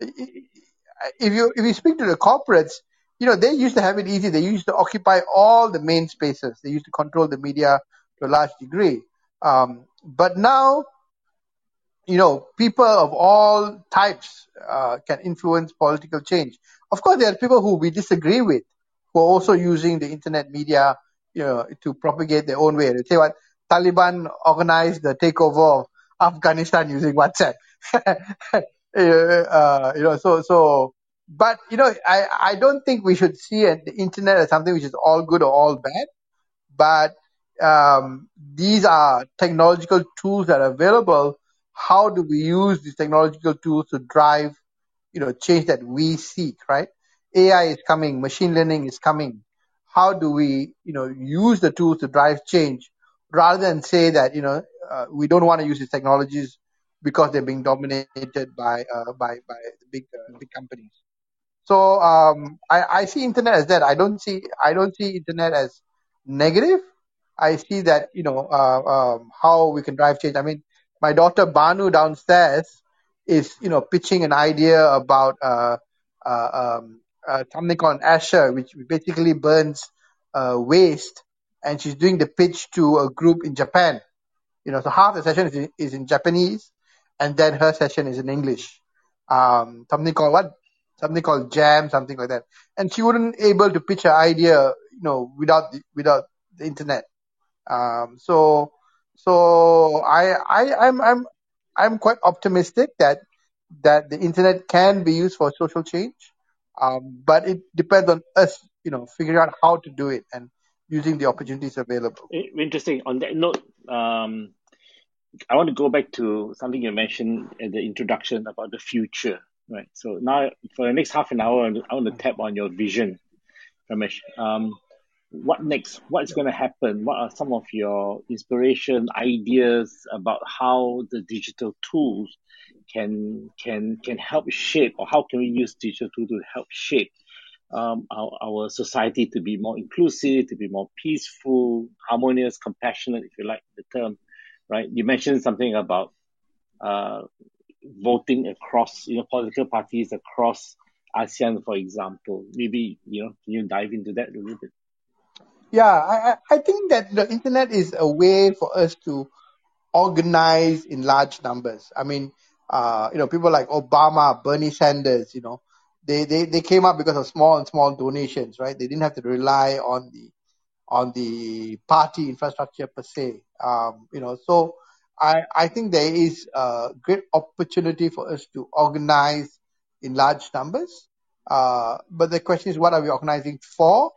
if you if you speak to the corporates, you know they used to have it easy. They used to occupy all the main spaces. They used to control the media to a large degree. Um, but now, you know, people of all types uh, can influence political change. Of course, there are people who we disagree with who are also using the internet media, you know, to propagate their own way. They say what Taliban organized the takeover of Afghanistan using WhatsApp. [laughs] uh, you know, so so. But you know, I I don't think we should see the internet as something which is all good or all bad. But um, these are technological tools that are available. How do we use these technological tools to drive, you know, change that we seek, right? AI is coming, machine learning is coming. How do we, you know, use the tools to drive change rather than say that, you know, uh, we don't want to use these technologies because they're being dominated by uh, by by big uh, big companies. So um, I, I see internet as that. I don't see I don't see internet as negative. I see that you know uh, um, how we can drive change. I mean, my daughter Banu downstairs is you know pitching an idea about uh, uh, um, uh, something called Asher, which basically burns uh, waste, and she's doing the pitch to a group in Japan. You know, so half the session is in, is in Japanese, and then her session is in English. Um, something called what? Something called Jam, something like that. And she wouldn't able to pitch her idea, you know, without the, without the internet. Um, so so I I I'm I'm I'm quite optimistic that that the internet can be used for social change, um, but it depends on us, you know, figuring out how to do it and using the opportunities available. Interesting. On that note, um, I want to go back to something you mentioned at the introduction about the future, right? So now, for the next half an hour, I want to tap on your vision, Pramesh. Um, what next? What's going to happen? What are some of your inspiration ideas about how the digital tools can can can help shape, or how can we use digital tools to help shape um, our, our society to be more inclusive, to be more peaceful, harmonious, compassionate, if you like the term, right? You mentioned something about uh, voting across, you know, political parties across ASEAN, for example. Maybe, you know, can you dive into that a little bit? Yeah, I, I think that the internet is a way for us to organize in large numbers. I mean, uh, you know, people like Obama, Bernie Sanders, you know, they, they, they came up because of small and small donations, right? They didn't have to rely on the on the party infrastructure per se. Um, you know, so I, I think there is a great opportunity for us to organize in large numbers. Uh, but the question is, what are we organizing for?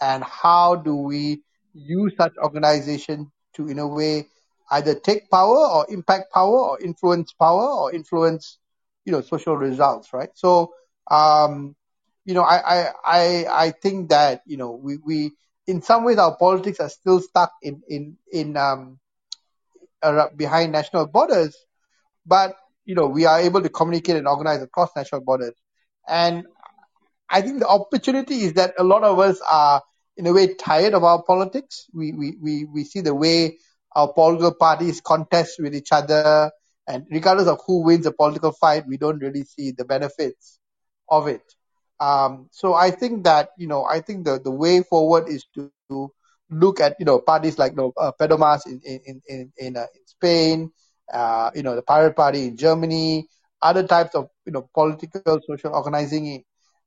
And how do we use such organization to, in a way, either take power or impact power or influence power or influence, you know, social results, right? So, um, you know, I, I, I, I think that, you know, we, we, in some ways our politics are still stuck in in in um behind national borders but you know we are able to communicate and organize across national borders and i think the opportunity is that a lot of us are in a way tired of our politics. We we we, we see the way our political parties contest with each other. And regardless of who wins a political fight we don't really see the benefits of it. Um, so I think that you know I think the, the way forward is to, to look at you know parties like you know, uh, Podemos in in in in, uh, in Spain, uh, you know the Pirate Party in Germany, other types of you know political social organizing,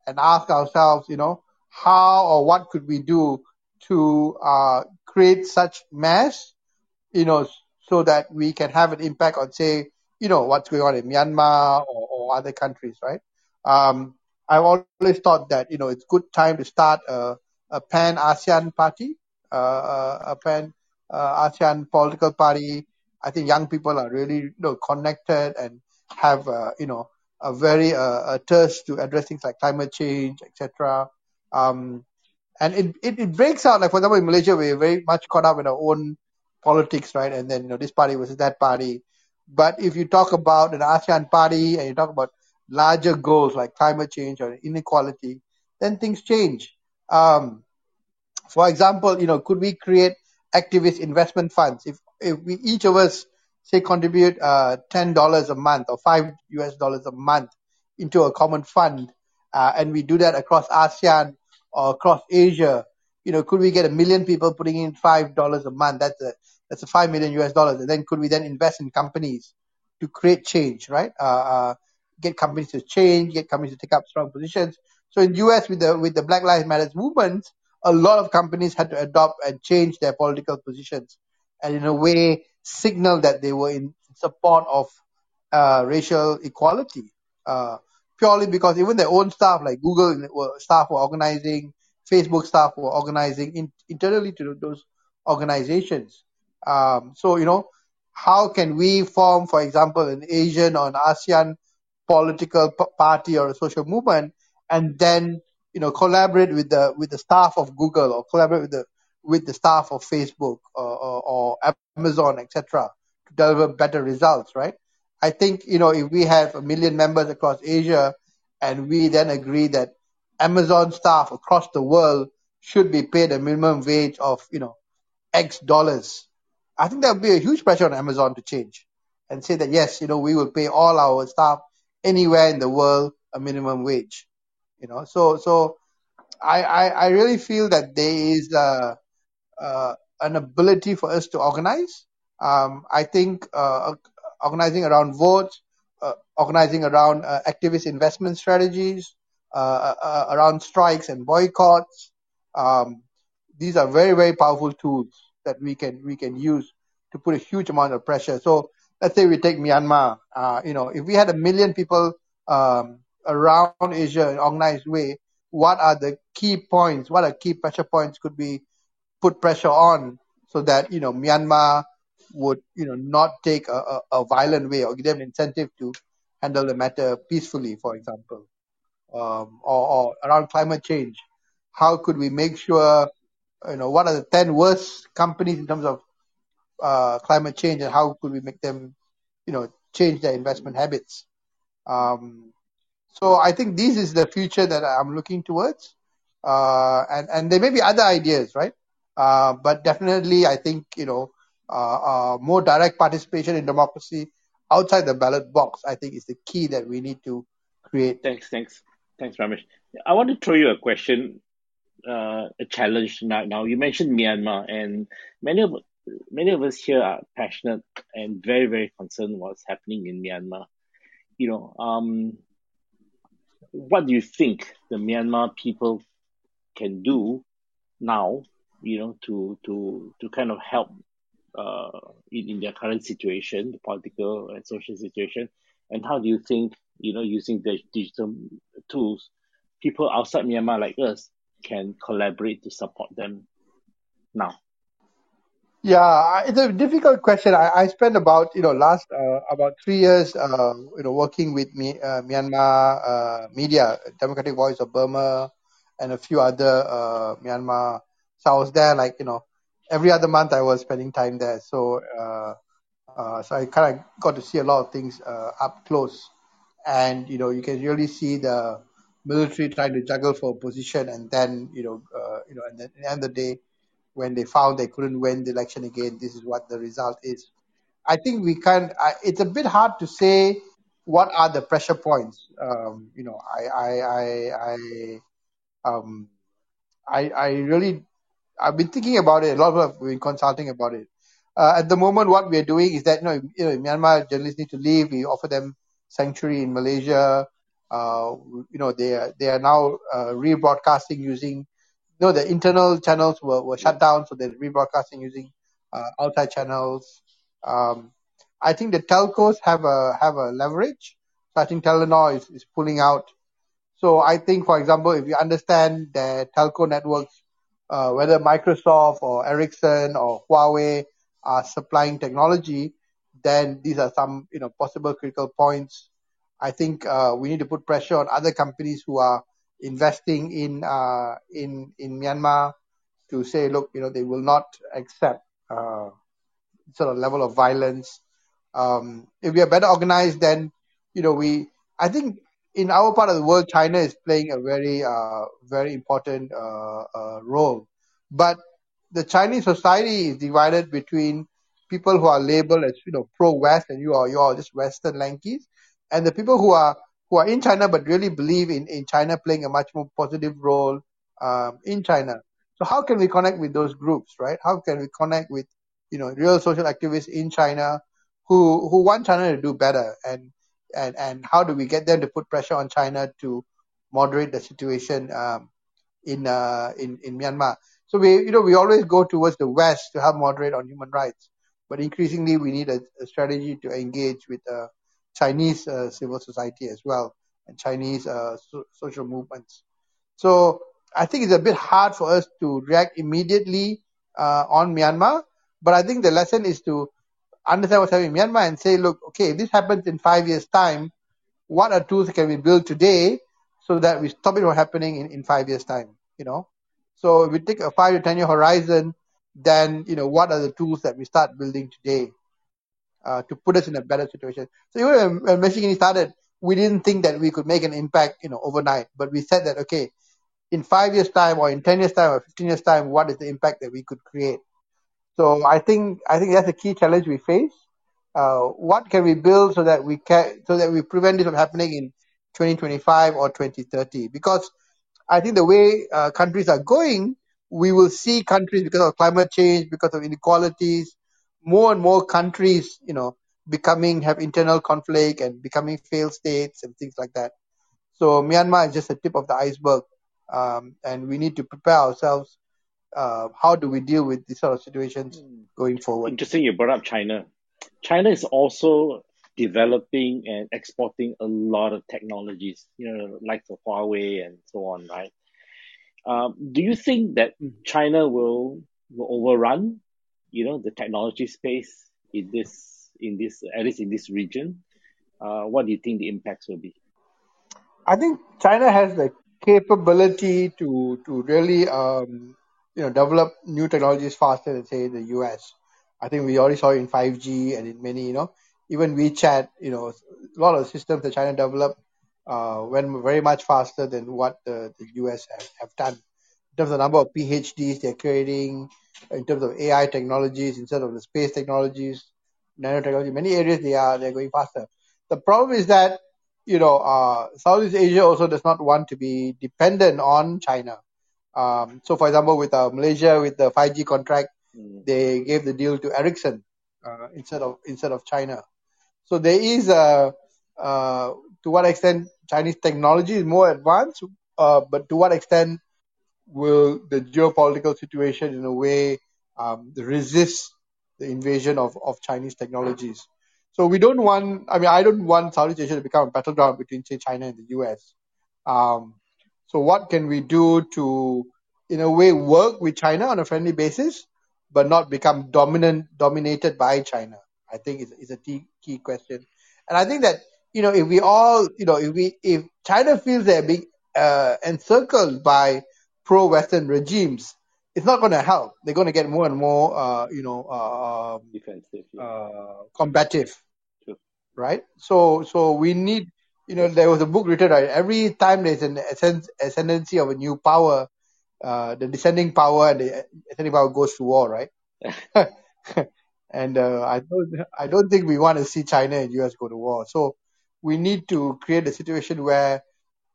and ask ourselves you know how or what could we do to uh, create such mass, you know, so that we can have an impact on say you know what's going on in Myanmar or, or other countries, right? Um, I've always thought that you know it's good time to start a, a pan ASEAN party, uh, a pan uh, political party. I think young people are really you know connected and have uh, you know a very a thirst to address things like climate change, etc. Um, and it, it, it breaks out like for example in Malaysia we're very much caught up in our own politics, right? And then you know this party versus that party. But if you talk about an ASEAN party and you talk about larger goals like climate change or inequality, then things change. Um, for example, you know, could we create activist investment funds? If if we each of us say contribute uh, ten dollars a month or five US dollars a month into a common fund, uh, and we do that across ASEAN or across Asia, you know, could we get a million people putting in five dollars a month? That's a that's a five million US dollars, and then could we then invest in companies to create change, right? Uh, uh get companies to change, get companies to take up strong positions. So in US with the with the Black Lives Matter movement, a lot of companies had to adopt and change their political positions, and in a way signal that they were in support of uh, racial equality. Uh, purely because even their own staff, like Google staff, were organizing, Facebook staff were organizing in, internally to those organizations. Um, so you know, how can we form, for example, an Asian or an ASEAN political p- party or a social movement, and then you know collaborate with the with the staff of Google or collaborate with the with the staff of Facebook or, or, or Amazon, etc., to deliver better results, right? I think you know if we have a million members across Asia, and we then agree that Amazon staff across the world should be paid a minimum wage of you know X dollars, I think that would be a huge pressure on Amazon to change and say that yes, you know, we will pay all our staff anywhere in the world a minimum wage. You know, so so I I, I really feel that there is uh, uh, an ability for us to organize. Um, I think uh, organizing around votes, uh, organizing around uh, activist investment strategies, uh, uh, around strikes and boycotts. Um, these are very very powerful tools that we can we can use to put a huge amount of pressure. So let's say we take Myanmar. Uh, you know, if we had a million people um, around Asia in organized way, what are the key points? What are key pressure points could be put pressure on so that you know Myanmar would you know not take a, a, a violent way or give them incentive to handle the matter peacefully, for example, um, or, or around climate change. How could we make sure you know what are the ten worst companies in terms of uh, climate change and how could we make them, you know, change their investment habits. Um, so I think this is the future that I'm looking towards. Uh, and, and there may be other ideas, right? Uh, but definitely, I think, you know, uh, uh, more direct participation in democracy outside the ballot box, I think is the key that we need to create. Thanks, thanks. Thanks, Pramesh. I want to throw you a question, uh, a challenge now. Now, you mentioned Myanmar, and many of many of us here are passionate and very, very concerned what's happening in Myanmar. You know, um, what do you think the Myanmar people can do now, you know, to to to kind of help uh, in, in their current situation, the political and social situation, and how do you think, you know, using the digital tools, people outside Myanmar like us can collaborate to support them now? Yeah, it's a difficult question. I, I spent about you know last uh, about three years uh, you know working with me, uh, Myanmar uh, media, Democratic Voice of Burma, and a few other uh, Myanmar. So I was there like you know every other month I was spending time there. So uh, uh, so I kind of got to see a lot of things uh, up close, and you know you can really see the military trying to juggle for a position, and then you know uh, you know and then at the end of the day when they found they couldn't win the election again, this is what the result is. I think we can. It's a bit hard to say what are the pressure points. Um, you know, I, I, I, I, um, I, I really, I've been thinking about it. A lot of people have been consulting about it. Uh, at the moment, what we're doing is that you know, you know, Myanmar journalists need to leave. We offer them sanctuary in Malaysia. Uh, you know, they are they are now uh, rebroadcasting using you know, the internal channels were, were shut down, so they're rebroadcasting using uh, outside channels. Um, I think the telcos have a have a leverage. So I think Telenor is, is pulling out. So I think, for example, if you understand the telco networks, uh, whether Microsoft or Ericsson or Huawei are supplying technology, then these are some you know possible critical points. I think uh, we need to put pressure on other companies who are investing in uh, in in Myanmar to say, look, you know, they will not accept uh, sort of level of violence. Um, if we are better organized, then you know, we I think in our part of the world, China is playing a very uh, very important uh, uh, role, but the Chinese society is divided between people who are labeled as you know pro West and you are you are just Western lankies, and the people who are who are in China but really believe in, in China playing a much more positive role um, in China. So how can we connect with those groups, right? How can we connect with, you know, real social activists in China who who want China to do better, and and and how do we get them to put pressure on China to moderate the situation um, in uh, in in Myanmar? So we you know we always go towards the West to help moderate on human rights, but increasingly we need a, a strategy to engage with uh, Chinese uh, civil society as well and Chinese uh, so- social movements. So I think it's a bit hard for us to react immediately uh, on Myanmar, but I think the lesson is to understand what's happening in Myanmar and say, look, okay, if this happens in five years' time, what are tools can we build today so that we stop it from happening in, in five years' time? You know, so if we take a five to ten year horizon, then you know what are the tools that we start building today uh, to put us in a better situation. So even when Michigan started, we didn't think that we could make an impact, you know, overnight. But we said that okay, in five years' time, or in ten years' time, or fifteen years' time, what is the impact that we could create? So I think I think that's a key challenge we face. Uh, what can we build so that we can so that we prevent this from happening in 2025 or 2030? Because I think the way uh, countries are going, we will see countries because of climate change, because of inequalities, more and more countries, you know, becoming have internal conflict and becoming failed states and things like that. So Myanmar is just the tip of the iceberg, um, and we need to prepare ourselves. Uh, how do we deal with these sort of situations going forward? Interesting, you brought up China. China is also developing and exporting a lot of technologies, you know, like the Huawei and so on, right? Um, do you think that China will will overrun you know the technology space in this in this at least in this region uh, what do you think the impacts will be I think China has the capability to to really um, you know develop new technologies faster than say the US. I think we already saw in 5G and in many you know even WeChat you know a lot of systems that China developed uh, went very much faster than what the, the US have, have done in terms of the number of PhDs they're creating, in terms of AI technologies instead of the space technologies, nanotechnology, many areas they are they're going faster. The problem is that you know uh, Southeast Asia also does not want to be dependent on China. Um, so, for example, with uh, Malaysia with the 5G contract, Mm. they gave the deal to Ericsson uh, instead of instead of China. So there is a uh, to what extent Chinese technology is more advanced, uh, but to what extent will the geopolitical situation, in a way, um, resist the invasion of, of Chinese technologies? So we don't want. I mean, I don't want Southeast Asia to become a battleground between, say, China and the US. Um, so what can we do to, in a way, work with China on a friendly basis, but not become dominant, dominated by China? I think is is a key key question. And I think that you know if we all you know if we if China feels they're being uh, encircled by pro-Western regimes, it's not going to help. They're going to get more and more uh, you know uh, um, Defensive. Yeah. uh, combative, True. right? So so we need you know there was a book written right every time there's an ascend- ascendancy of a new power, uh, the descending power and the ascending power goes to war, right? [laughs] and uh, I don't I don't think we want to see China and US go to war. So we need to create a situation where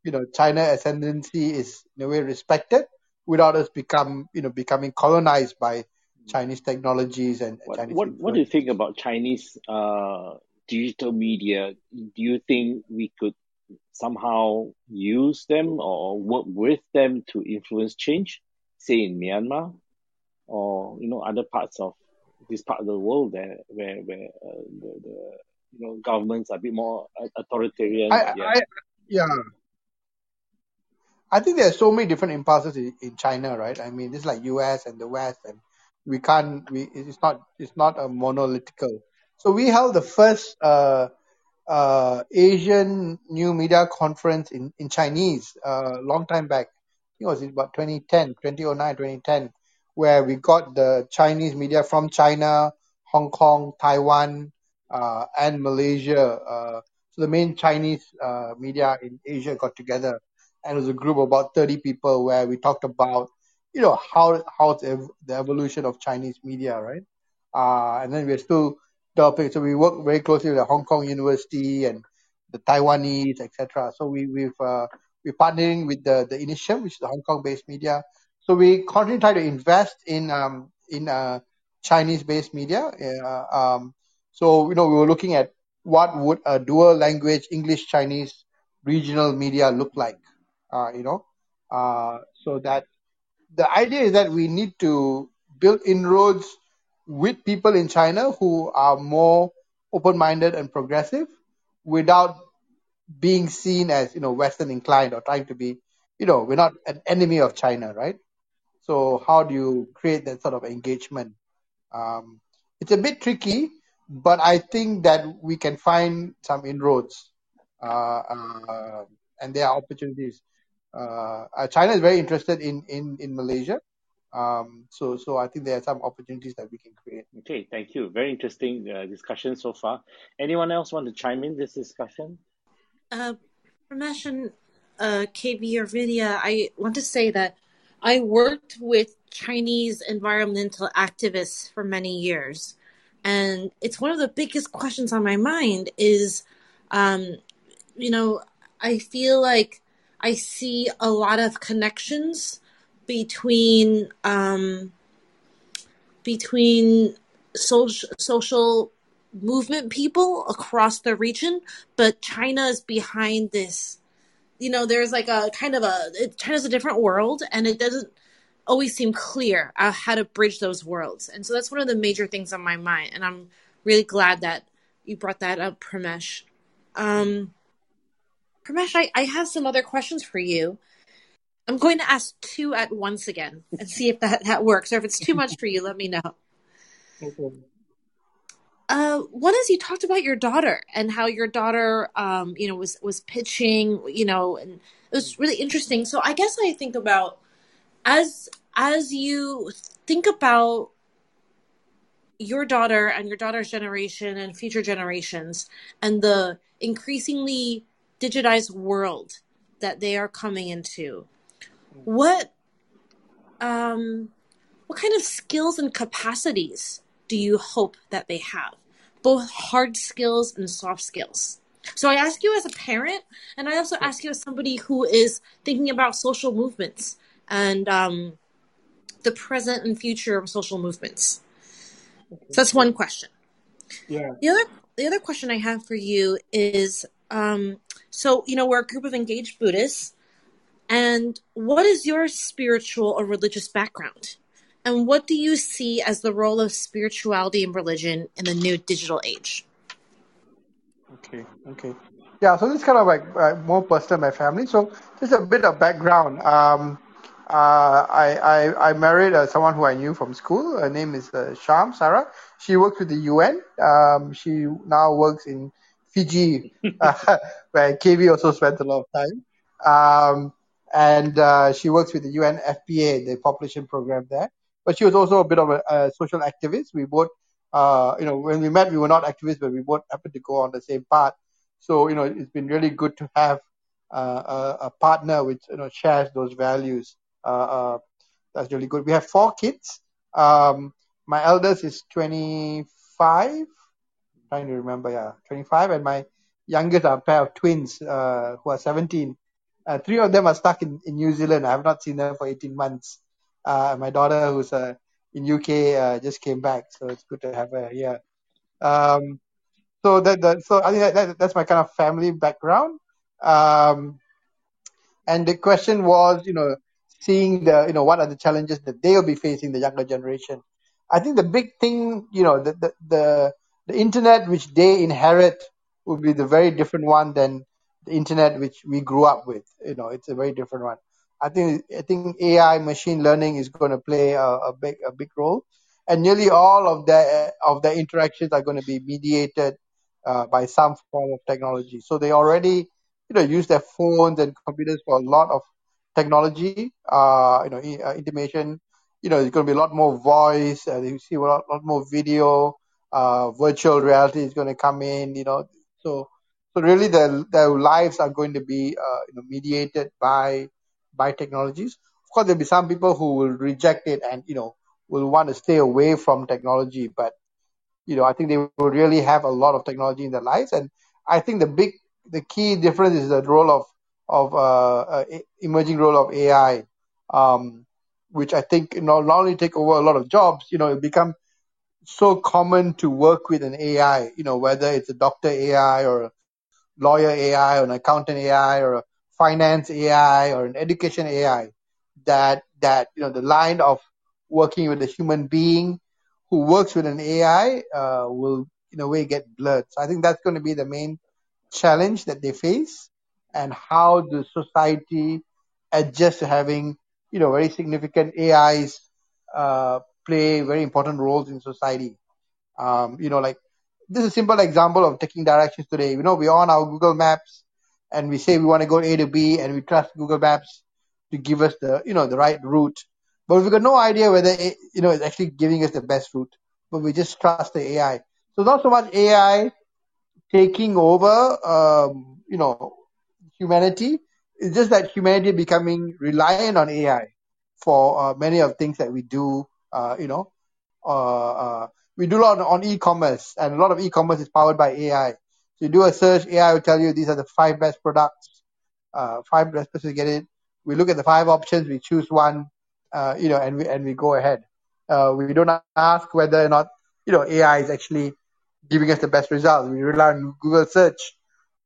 you know China ascendancy is in a way respected without us become you know becoming colonized by Chinese technologies and What Chinese what what do you think about Chinese uh digital media? Do you think we could somehow use them or work with them to influence change, say in Myanmar or you know other parts of this part of the world there where where uh, the, the you know governments are a bit more authoritarian? I Yeah. I yeah. I think there are so many different impulses in, in China, right? I mean, it's like US and the West, and we can't. We it's not it's not a monolithical. So we held the first uh, uh, Asian New Media Conference in in Chinese a uh, long time back. I think it was about 2010, 2009, 2010, where we got the Chinese media from China, Hong Kong, Taiwan, uh, and Malaysia. Uh, so the main Chinese media in Asia got together and it was a group of about 30 people where we talked about you know how how the, the evolution of Chinese media right uh, and then we're still developing so we work very closely with the Hong Kong University and the Taiwanese etc so we we've uh, we're partnering with the the Initium which is the Hong Kong based media. So we continue to try to invest in um in uh, Chinese based media. Uh, um so you know we were looking at what would a dual language English Chinese regional media look like uh, you know, uh, so that the idea is that we need to build inroads with people in China who are more open-minded and progressive without being seen as, you know, Western inclined or trying to be, you know, we're not an enemy of China, right? So how do you create that sort of engagement? Um, it's a bit tricky, but I think that we can find some inroads, uh, uh, and there are opportunities uh, uh, China is very interested in in in Malaysia. Um, so so I think there are some opportunities that we can create. Okay, thank you. Very interesting uh, discussion so far. Anyone else want to chime in this discussion? Uh, Ramesh and uh, KB or Vidya, I want to say that I worked with Chinese environmental activists for many years, and it's one of the biggest questions on my mind. Is, um, you know, I feel like I see a lot of connections between um, between social social movement people across the region, but China is behind this. You know, there's like a kind of a it, China's a different world, and it doesn't always seem clear uh, how to bridge those worlds. And so that's one of the major things on my mind, and I'm really glad that you brought that up, Pramesh. Um, Pramesh, I, I have some other questions for you. I'm going to ask two at once again and see if that, that works. Or if it's too much for you, let me know. Okay. Uh, one is you talked about your daughter and how your daughter, um, you know, was was pitching, you know, and it was really interesting. So I guess I think about as as you think about your daughter and your daughter's generation and future generations and the increasingly digitized world that they are coming into what um what kind of skills and capacities do you hope that they have? Both hard skills and soft skills. So i ask you as a parent and i also ask you as somebody who is thinking about social movements and um, the present and future of social movements. So that's one question. Yeah. the other the other question i have for you is um, so you know we're a group of engaged Buddhists, and what is your spiritual or religious background? And what do you see as the role of spirituality and religion in the new digital age? Okay, okay. Yeah, so this is kind of like uh, more personal, my family. So just a bit of background. Um, uh, I, I I married uh, someone who I knew from school. Her name is uh, Sham Sarah. She works with the UN. Um, she now works in Fiji, [laughs] where KV also spent a lot of time. Um, and uh, she works with the UNFPA, the population program there. But she was also a bit of a, a social activist. We both, uh, you know, when we met, we were not activists, but we both happened to go on the same path. So you know, it's been really good to have uh, a, a, partner which you know shares those values. Uh, uh, that's really good. We have four kids. Um, my eldest is 25. Trying to remember, yeah, 25, and my youngest are a pair of twins uh, who are 17. Uh, three of them are stuck in, in New Zealand. I have not seen them for 18 months. Uh, my daughter, who's uh, in UK, just came back, so it's good to have her here. Um, so that, that so I think that, that, that's my kind of family background. Um, and the question was, you know, seeing the, you know, what are the challenges that they'll be facing, the younger generation. I think the big thing, you know, the the the, the internet which they inherit would be the very different one than the internet which we grew up with. You know, it's a very different one. I think I think AI, machine learning, is going to play a, a big a big role, and nearly all of the of the interactions are going to be mediated uh, by some form of technology. So they already, you know, use their phones and computers for a lot of technology. Uh, you know, uh, intimation. You know, there's going to be a lot more voice. Uh, you see a lot, lot more video. Uh, virtual reality is going to come in. You know, so so really, their their lives are going to be uh, you know mediated by by technologies. Of course, there'll be some people who will reject it and you know will want to stay away from technology, but you know, I think they will really have a lot of technology in their lives. And I think the big, the key difference is the role of of uh, uh, emerging role of AI, um, which I think you know not only take over a lot of jobs, you know, it become so common to work with an AI. You know, whether it's a doctor AI or lawyer AI or an accountant AI or a finance AI or an education AI, that that you know the line of working with a human being who works with an AI uh, will, in a way, get blurred. So I think that's going to be the main challenge that they face, and how the society adjusts to having, you know, very significant AIs uh, play very important roles in society. Um, you know, like this is a simple example of taking directions today. You know, we're on our Google Maps and we say we want to go A to B and we trust Google Maps to give us the, you know, the right route. But we've got no idea whether it, you know it's actually giving us the best route. But we just trust the AI. So not so much AI taking over, um, you know, humanity. It's just that humanity becoming reliant on AI for uh, many of things that we do. Uh, you know, uh, uh, we do a lot on e-commerce, and a lot of e-commerce is powered by AI. So you do a search, AI will tell you these are the five best products, uh, five best places to get it. We look at the five options, we choose one, uh, you know, and we and we go ahead. Uh, we don't ask whether or not you know AI is actually giving us the best results. We rely on Google search.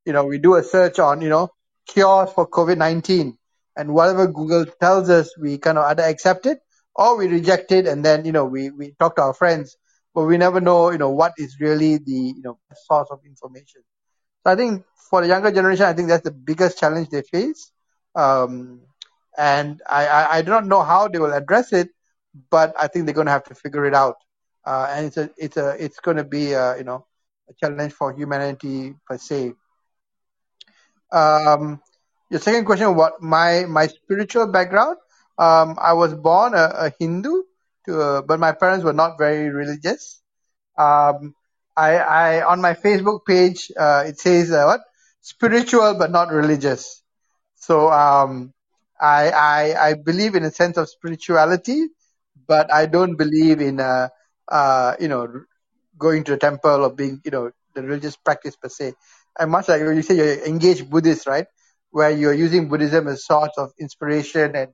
You know, we do a search on you know cures for COVID nineteen, and whatever Google tells us, we kind of either accept it or we reject it, and then you know we we talk to our friends, but we never know you know what is really the you know source of information. So I think for the younger generation, I think that's the biggest challenge they face. Um, and I, I, I do not know how they will address it, but I think they're going to have to figure it out. Uh, and it's a it's a it's going to be a, you know a challenge for humanity per se. Um, your second question, what my my spiritual background? Um, I was born a, a Hindu, but my parents were not very religious. Um, I, I on my Facebook page uh, it says uh, what spiritual but not religious. So um, I, I I believe in a sense of spirituality, but I don't believe in uh, uh you know going to a temple or being you know the religious practice per se. And much like you say you're engaged Buddhist, right? Where you're using Buddhism as a source of inspiration and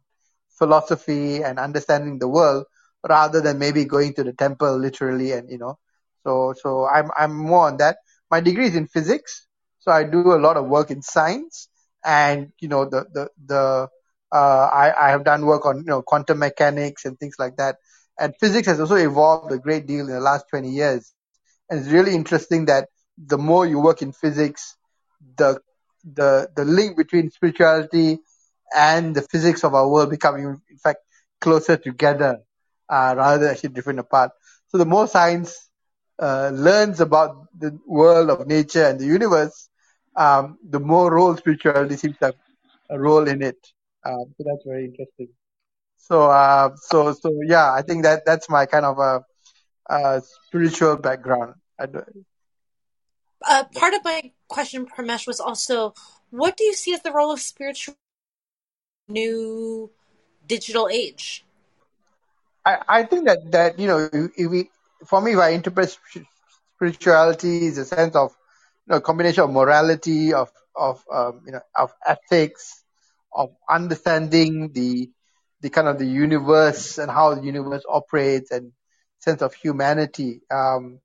philosophy and understanding the world, rather than maybe going to the temple literally and you know. So so I'm I'm more on that. My degree is in physics, So I do a lot of work in science, and you know the the the uh, I I have done work on you know quantum mechanics and things like that. And physics has also evolved a great deal in the last 20 years. And it's really interesting that the more you work in physics, the the the link between spirituality and the physics of our world becoming in fact closer together uh, rather than actually different apart. So the more science uh, learns about the world of nature and the universe, um, the more role spirituality seems to have a role in it. Um, so that's very interesting. So, uh, so, so yeah, I think that that's my kind of a, a spiritual background. Uh, part of my question, Pramesh, was also what do you see as the role of spiritual new digital age? I, I think that that you know, if we, for me, if I interpret spirituality is a sense of you know, combination of morality, of of um, you know, of ethics, of understanding the the kind of the universe and how the universe operates, and sense of humanity. Um,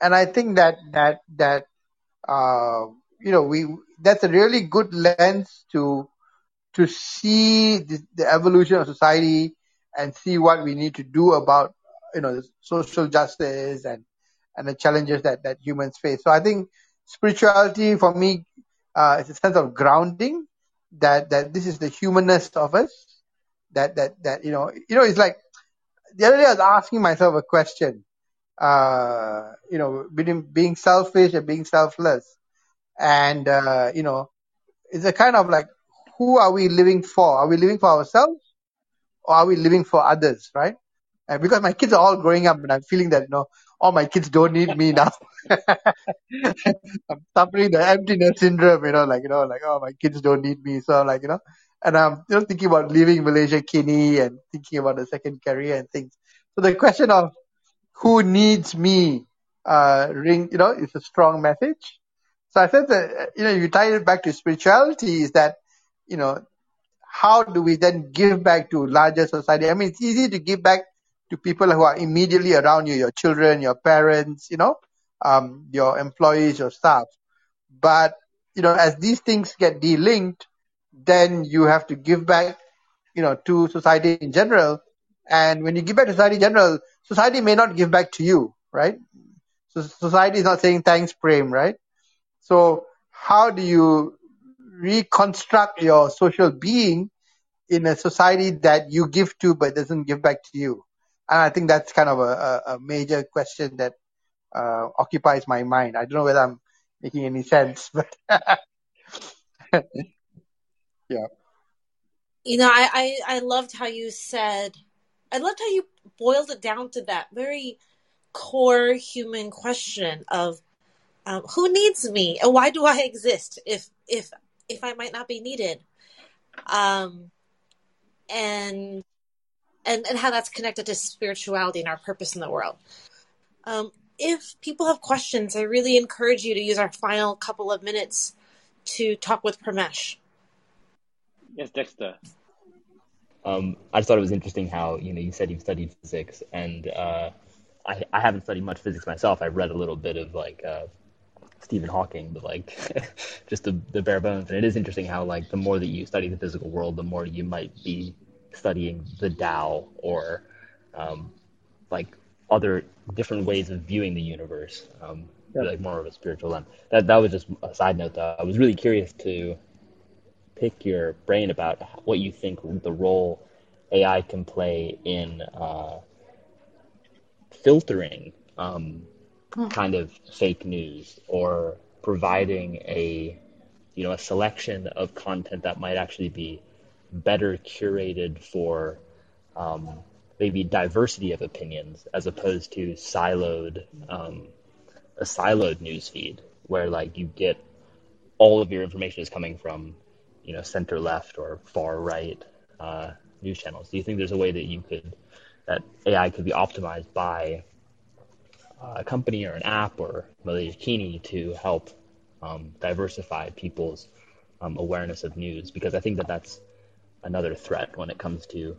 and I think that that that uh, you know we that's a really good lens to to see the, the evolution of society and see what we need to do about you know social justice and and the challenges that that humans face. So I think spirituality for me uh, is a sense of grounding that that this is the humanness of us. That that that you know you know it's like the other day I was asking myself a question. Uh, you know, between being selfish and being selfless, and uh, you know, it's a kind of like who are we living for? Are we living for ourselves or are we living for others, right? And because my kids are all growing up and I'm feeling that, you know, all my kids don't need me now. [laughs] I'm suffering the emptiness syndrome, you know, like, you know, like, oh, my kids don't need me. So like, you know, and I'm you know, thinking about leaving Malaysiakini and thinking about a second career and things. So the question of who needs me, uh, ring, you know, is a strong message. So I said that, you know, you tie it back to spirituality is that, you know, how do we then give back to larger society? I mean, it's easy to give back to people who are immediately around you, your children, your parents, you know, um, your employees, your staff. But, you know, as these things get delinked, then you have to give back, you know, to society in general. And when you give back to society in general, society may not give back to you, right? So society is not saying thanks, Prem, right? So how do you reconstruct your social being in a society that you give to but doesn't give back to you? And I think that's kind of a, a, major question that uh, occupies my mind. I don't know whether I'm making any sense, but [laughs] yeah. You know, I, I, I loved how you said, I loved how you boiled it down to that very core human question of um, who needs me and why do I exist if if if I might not be needed, um, and and and how that's connected to spirituality and our purpose in the world. Um, if people have questions, I really encourage you to use our final couple of minutes to talk with Pramesh. Yes, Dexter. Um, I just thought it was interesting how you know you said you've studied physics, and uh, I I haven't studied much physics myself. I read a little bit of like uh, Stephen Hawking, but like [laughs] just the the bare bones. And it is interesting how like the more that you study the physical world, the more you might be studying the Tao or um, like other different ways of viewing the universe. Um, Yeah. like more of a spiritual lens. That that was just a side note. Though I was really curious to pick your brain about what you think the role AI can play in uh, filtering um, kind of fake news or providing a you know a selection of content that might actually be better curated for um, maybe diversity of opinions as opposed to siloed um, a siloed news feed where like you get all of your information is coming from you know center left or far right uh, news channels. Do you think there's a way that you could that AI could be optimized by a company or an app or Malaysiakini to help um, diversify people's um, awareness of news? Because I think that that's another threat when it comes to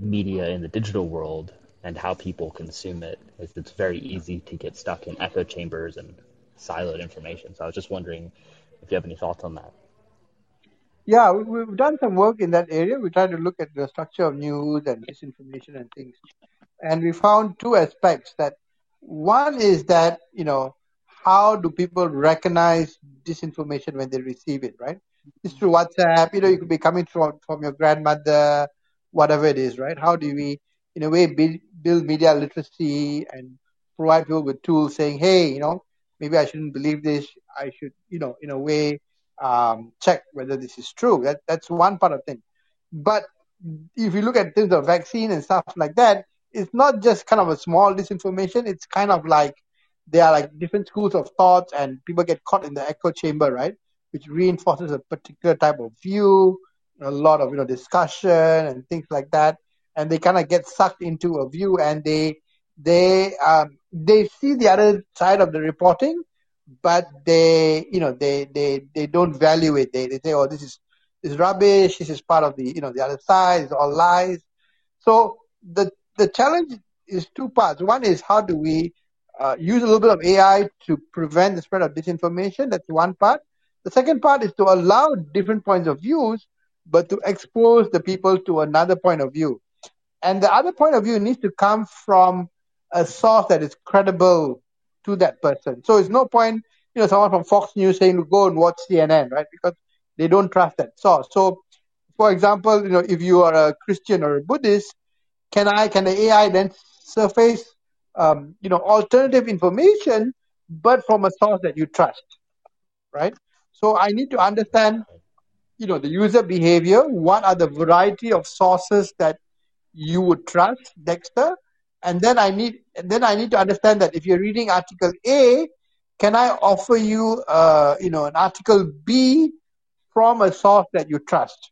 media in the digital world and how people consume it. it. Is it's very easy to get stuck in echo chambers and siloed information. So I was just wondering if you have any thoughts on that. Yeah, we, we've done some work in that area. We tried to look at the structure of news and disinformation and things. And we found two aspects that one is that, you know, how do people recognize disinformation when they receive it, right? It's through WhatsApp, you know, you could be coming from, from your grandmother, whatever it is, right? How do we, in a way, build, build media literacy and provide people with tools saying, hey, you know, maybe I shouldn't believe this. I should, you know, in a way, um, check whether this is true. That that's one part of thing. But if you look at things of vaccine and stuff like that, it's not just kind of a small disinformation. It's kind of like there are like different schools of thoughts, and people get caught in the echo chamber, right? Which reinforces a particular type of view, a lot of you know discussion and things like that, and they kind of get sucked into a view, and they they um, they see the other side of the reporting, but they you know they they they don't value it. They they say, oh, this is is rubbish. This is part of the you know the other side. It's all lies. So the the challenge is two parts. One is how do we uh, use a little bit of AI to prevent the spread of disinformation. That's one part. The second part is to allow different points of views, but to expose the people to another point of view. And the other point of view needs to come from a source that is credible to that person. So it's no point, you know, someone from Fox News saying go and watch CNN, right? Because they don't trust that source. So, for example, you know, if you are a Christian or a Buddhist, can I, can the AI then surface, um, you know, alternative information, but from a source that you trust, right? So I need to understand, you know, the user behavior. What are the variety of sources that you would trust, Dexter? And then I need, then I need to understand that if you're reading article A, can I offer you, uh, you know, an article B from a source that you trust,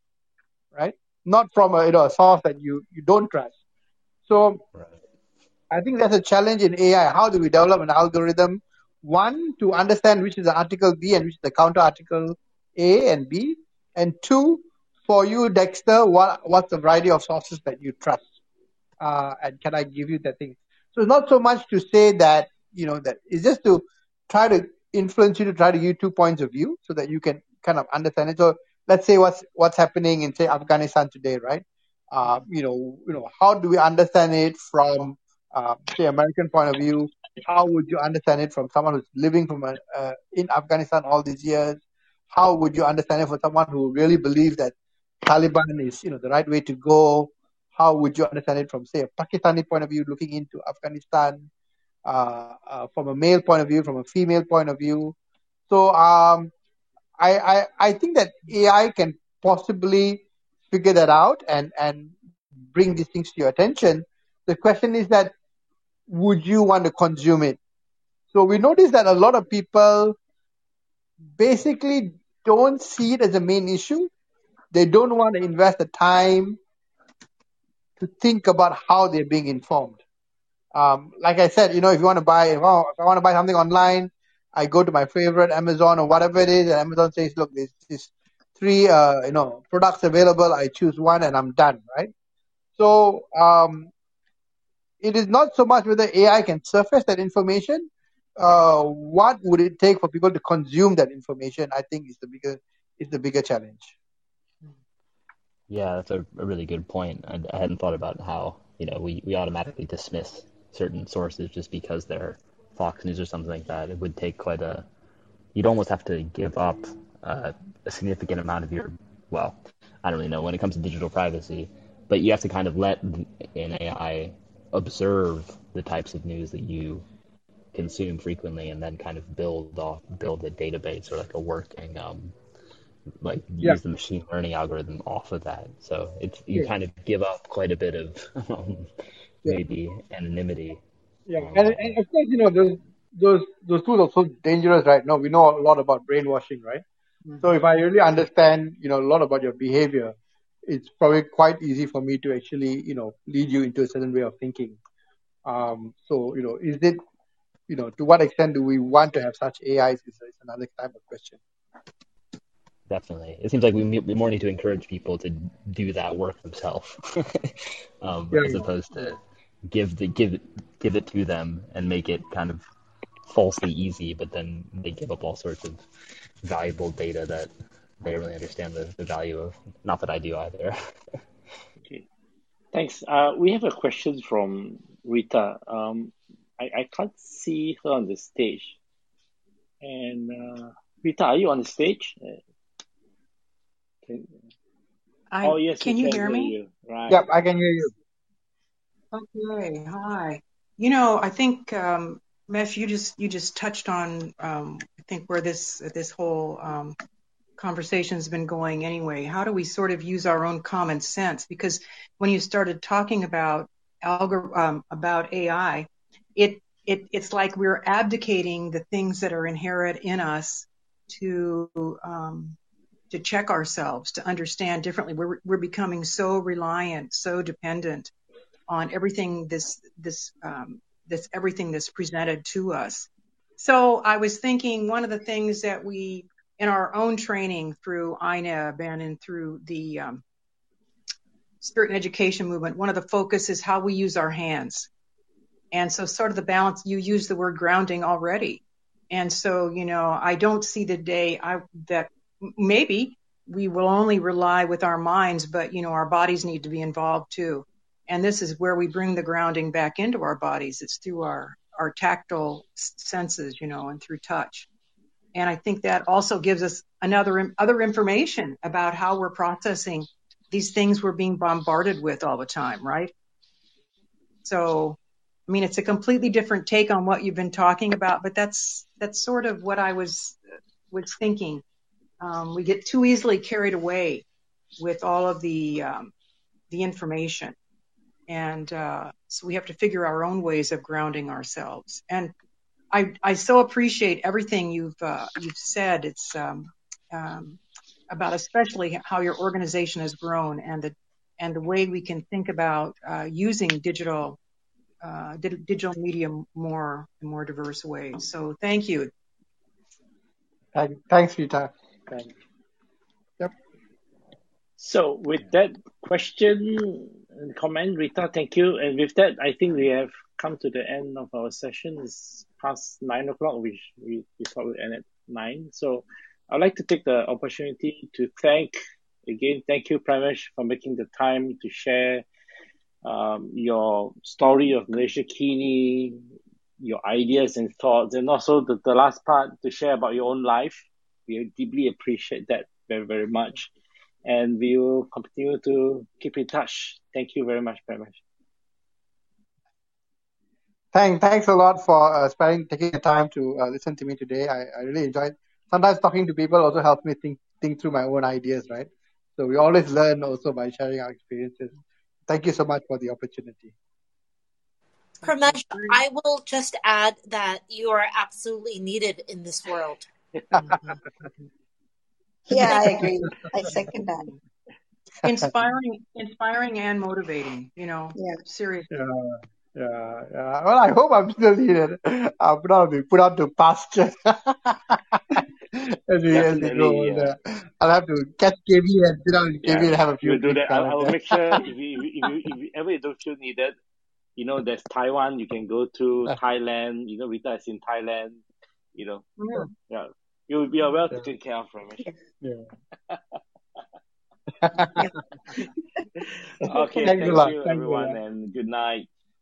right? Not from a, you know, a source that you, you don't trust. So Right. I think that's a challenge in AI. How do we develop an algorithm? One, to understand which is the article B and which is the counter article A and B. And two, for you, Dexter, what what's the variety of sources that you trust? Uh, and can I give you that thing? So it's not so much to say that, you know, that it's just to try to influence you to try to give you two points of view so that you can kind of understand it. So let's say what's what's happening in say Afghanistan today, right? Uh, you know, you know, how do we understand it from uh, say American point of view? How would you understand it from someone who's living from a, uh, in Afghanistan all these years? How would you understand it for someone who really believes that Taliban is, you know, the right way to go? How would you understand it from, say, a Pakistani point of view, looking into Afghanistan, uh, uh, from a male point of view, from a female point of view? So um, I, I I think that AI can possibly figure that out and and bring these things to your attention. The question is that would you want to consume it? So we notice that a lot of people basically don't see it as a main issue. They don't want to invest the time to think about how they're being informed. Um, like I said, you know, if you want to buy, if I want to buy something online, I go to my favorite Amazon or whatever it is, and Amazon says, look, this, there's three, uh, you know, products available. I choose one and I'm done, right? So, um, it is not so much whether AI can surface that information. Uh, what would it take for people to consume that information? I think is the bigger is the bigger challenge. Yeah, that's a, a really good point. I, I hadn't thought about how, you know, we, we automatically dismiss certain sources just because they're Fox News or something like that. It would take quite a, you'd almost have to give up uh, a significant amount of your, well, I don't really know when it comes to digital privacy, but you have to kind of let an AI observe the types of news that you consume frequently and then kind of build off, build a database or like a working, um, like Yeah. use the machine learning algorithm off of that. So it's you Yeah. kind of give up quite a bit of [laughs] um, Yeah. maybe anonymity. Yeah, Um, and, and of course, you know, those those those tools are so dangerous right now. We know a lot about brainwashing, right? So if I really understand, you know, a lot about your behavior, it's probably quite easy for me to actually, you know, lead you into a certain way of thinking. Um, so you know, is it, you know, to what extent do we want to have such AIs? Is, is another type of question. Definitely. It seems like we, we more need to encourage people to do that work themselves, [laughs] um, Yeah. as opposed to give the give it give it to them and make it kind of falsely easy, but then they give up all sorts of valuable data that they really understand the, the value of. Not that I do either. [laughs] okay, thanks. Uh, we have a question from Rita. Um, I, I can't see her on the stage. And uh, Rita, are you on the stage? Can, I, oh yes, can you hear me? You. Right. Yep, I can hear you. Okay, hi. You know, I think um, Mesh, you just you just touched on um, I think where this this whole um, conversation has been going anyway. How do we sort of use our own common sense? Because when you started talking about algor- um, about AI, it it it's like we're abdicating the things that are inherent in us to um, to check ourselves, to understand differently. We're, we're becoming so reliant, so dependent on everything this, this, um, this, everything that's presented to us. So I was thinking one of the things that we, in our own training through INEB and through the um, Spirit and Education Movement, one of the focus is how we use our hands. And so sort of the balance, you use the word grounding already. And so, you know, I don't see the day I, that maybe we will only rely with our minds, but you know, our bodies need to be involved too. And this is where we bring the grounding back into our bodies. It's through our, our tactile senses, you know, and through touch. And I think that also gives us another, other information about how we're processing these things we're being bombarded with all the time, right? So, I mean, it's a completely different take on what you've been talking about, but that's, that's sort of what I was, was thinking um, we get too easily carried away with all of the um, the information, and uh, so we have to figure our own ways of grounding ourselves. And I I so appreciate everything you've uh, you've said. It's um, um, about especially how your organization has grown and the and the way we can think about uh, using digital uh, digital media more in more diverse ways. So thank you. Thanks, Rita. Yep. So with that question and comment, Rita, thank you. And with that, I think we have come to the end of our session. It's past nine o'clock, which we, we thought we'd end at nine. So I'd like to take the opportunity to thank again, thank you, Pramesh, for making the time to share um, your story of Malaysiakini, your ideas and thoughts, and also the, the last part to share about your own life we deeply appreciate that very, very much. And we will continue to keep in touch. Thank you very much, very much. Thank, thanks a lot for uh, spending taking the time to uh, listen to me today. I, I really enjoyed. Sometimes talking to people also helps me think think through my own ideas, right? So we always learn also by sharing our experiences. Thank you so much for the opportunity. Pramesh, I will just add that you are absolutely needed in this world. [laughs] yeah, I [laughs] agree. I second that. Inspiring, inspiring, and motivating. You know, yeah, seriously. Yeah, yeah, yeah. Well, I hope I'm still needed. I'm not be put out to pasture. [laughs] as we, as we go yeah. I'll have to catch KB and sit down with KB yeah, and have a few. We'll do that. I'll, I'll make sure [laughs] if you, if, you, if you ever you don't feel needed, you know, there's Taiwan. You can go to Thailand. You know, Rita is in Thailand. You know, yeah. yeah. [laughs] You you are well taken care from it. Yeah. okay, thank you, everyone, and good night.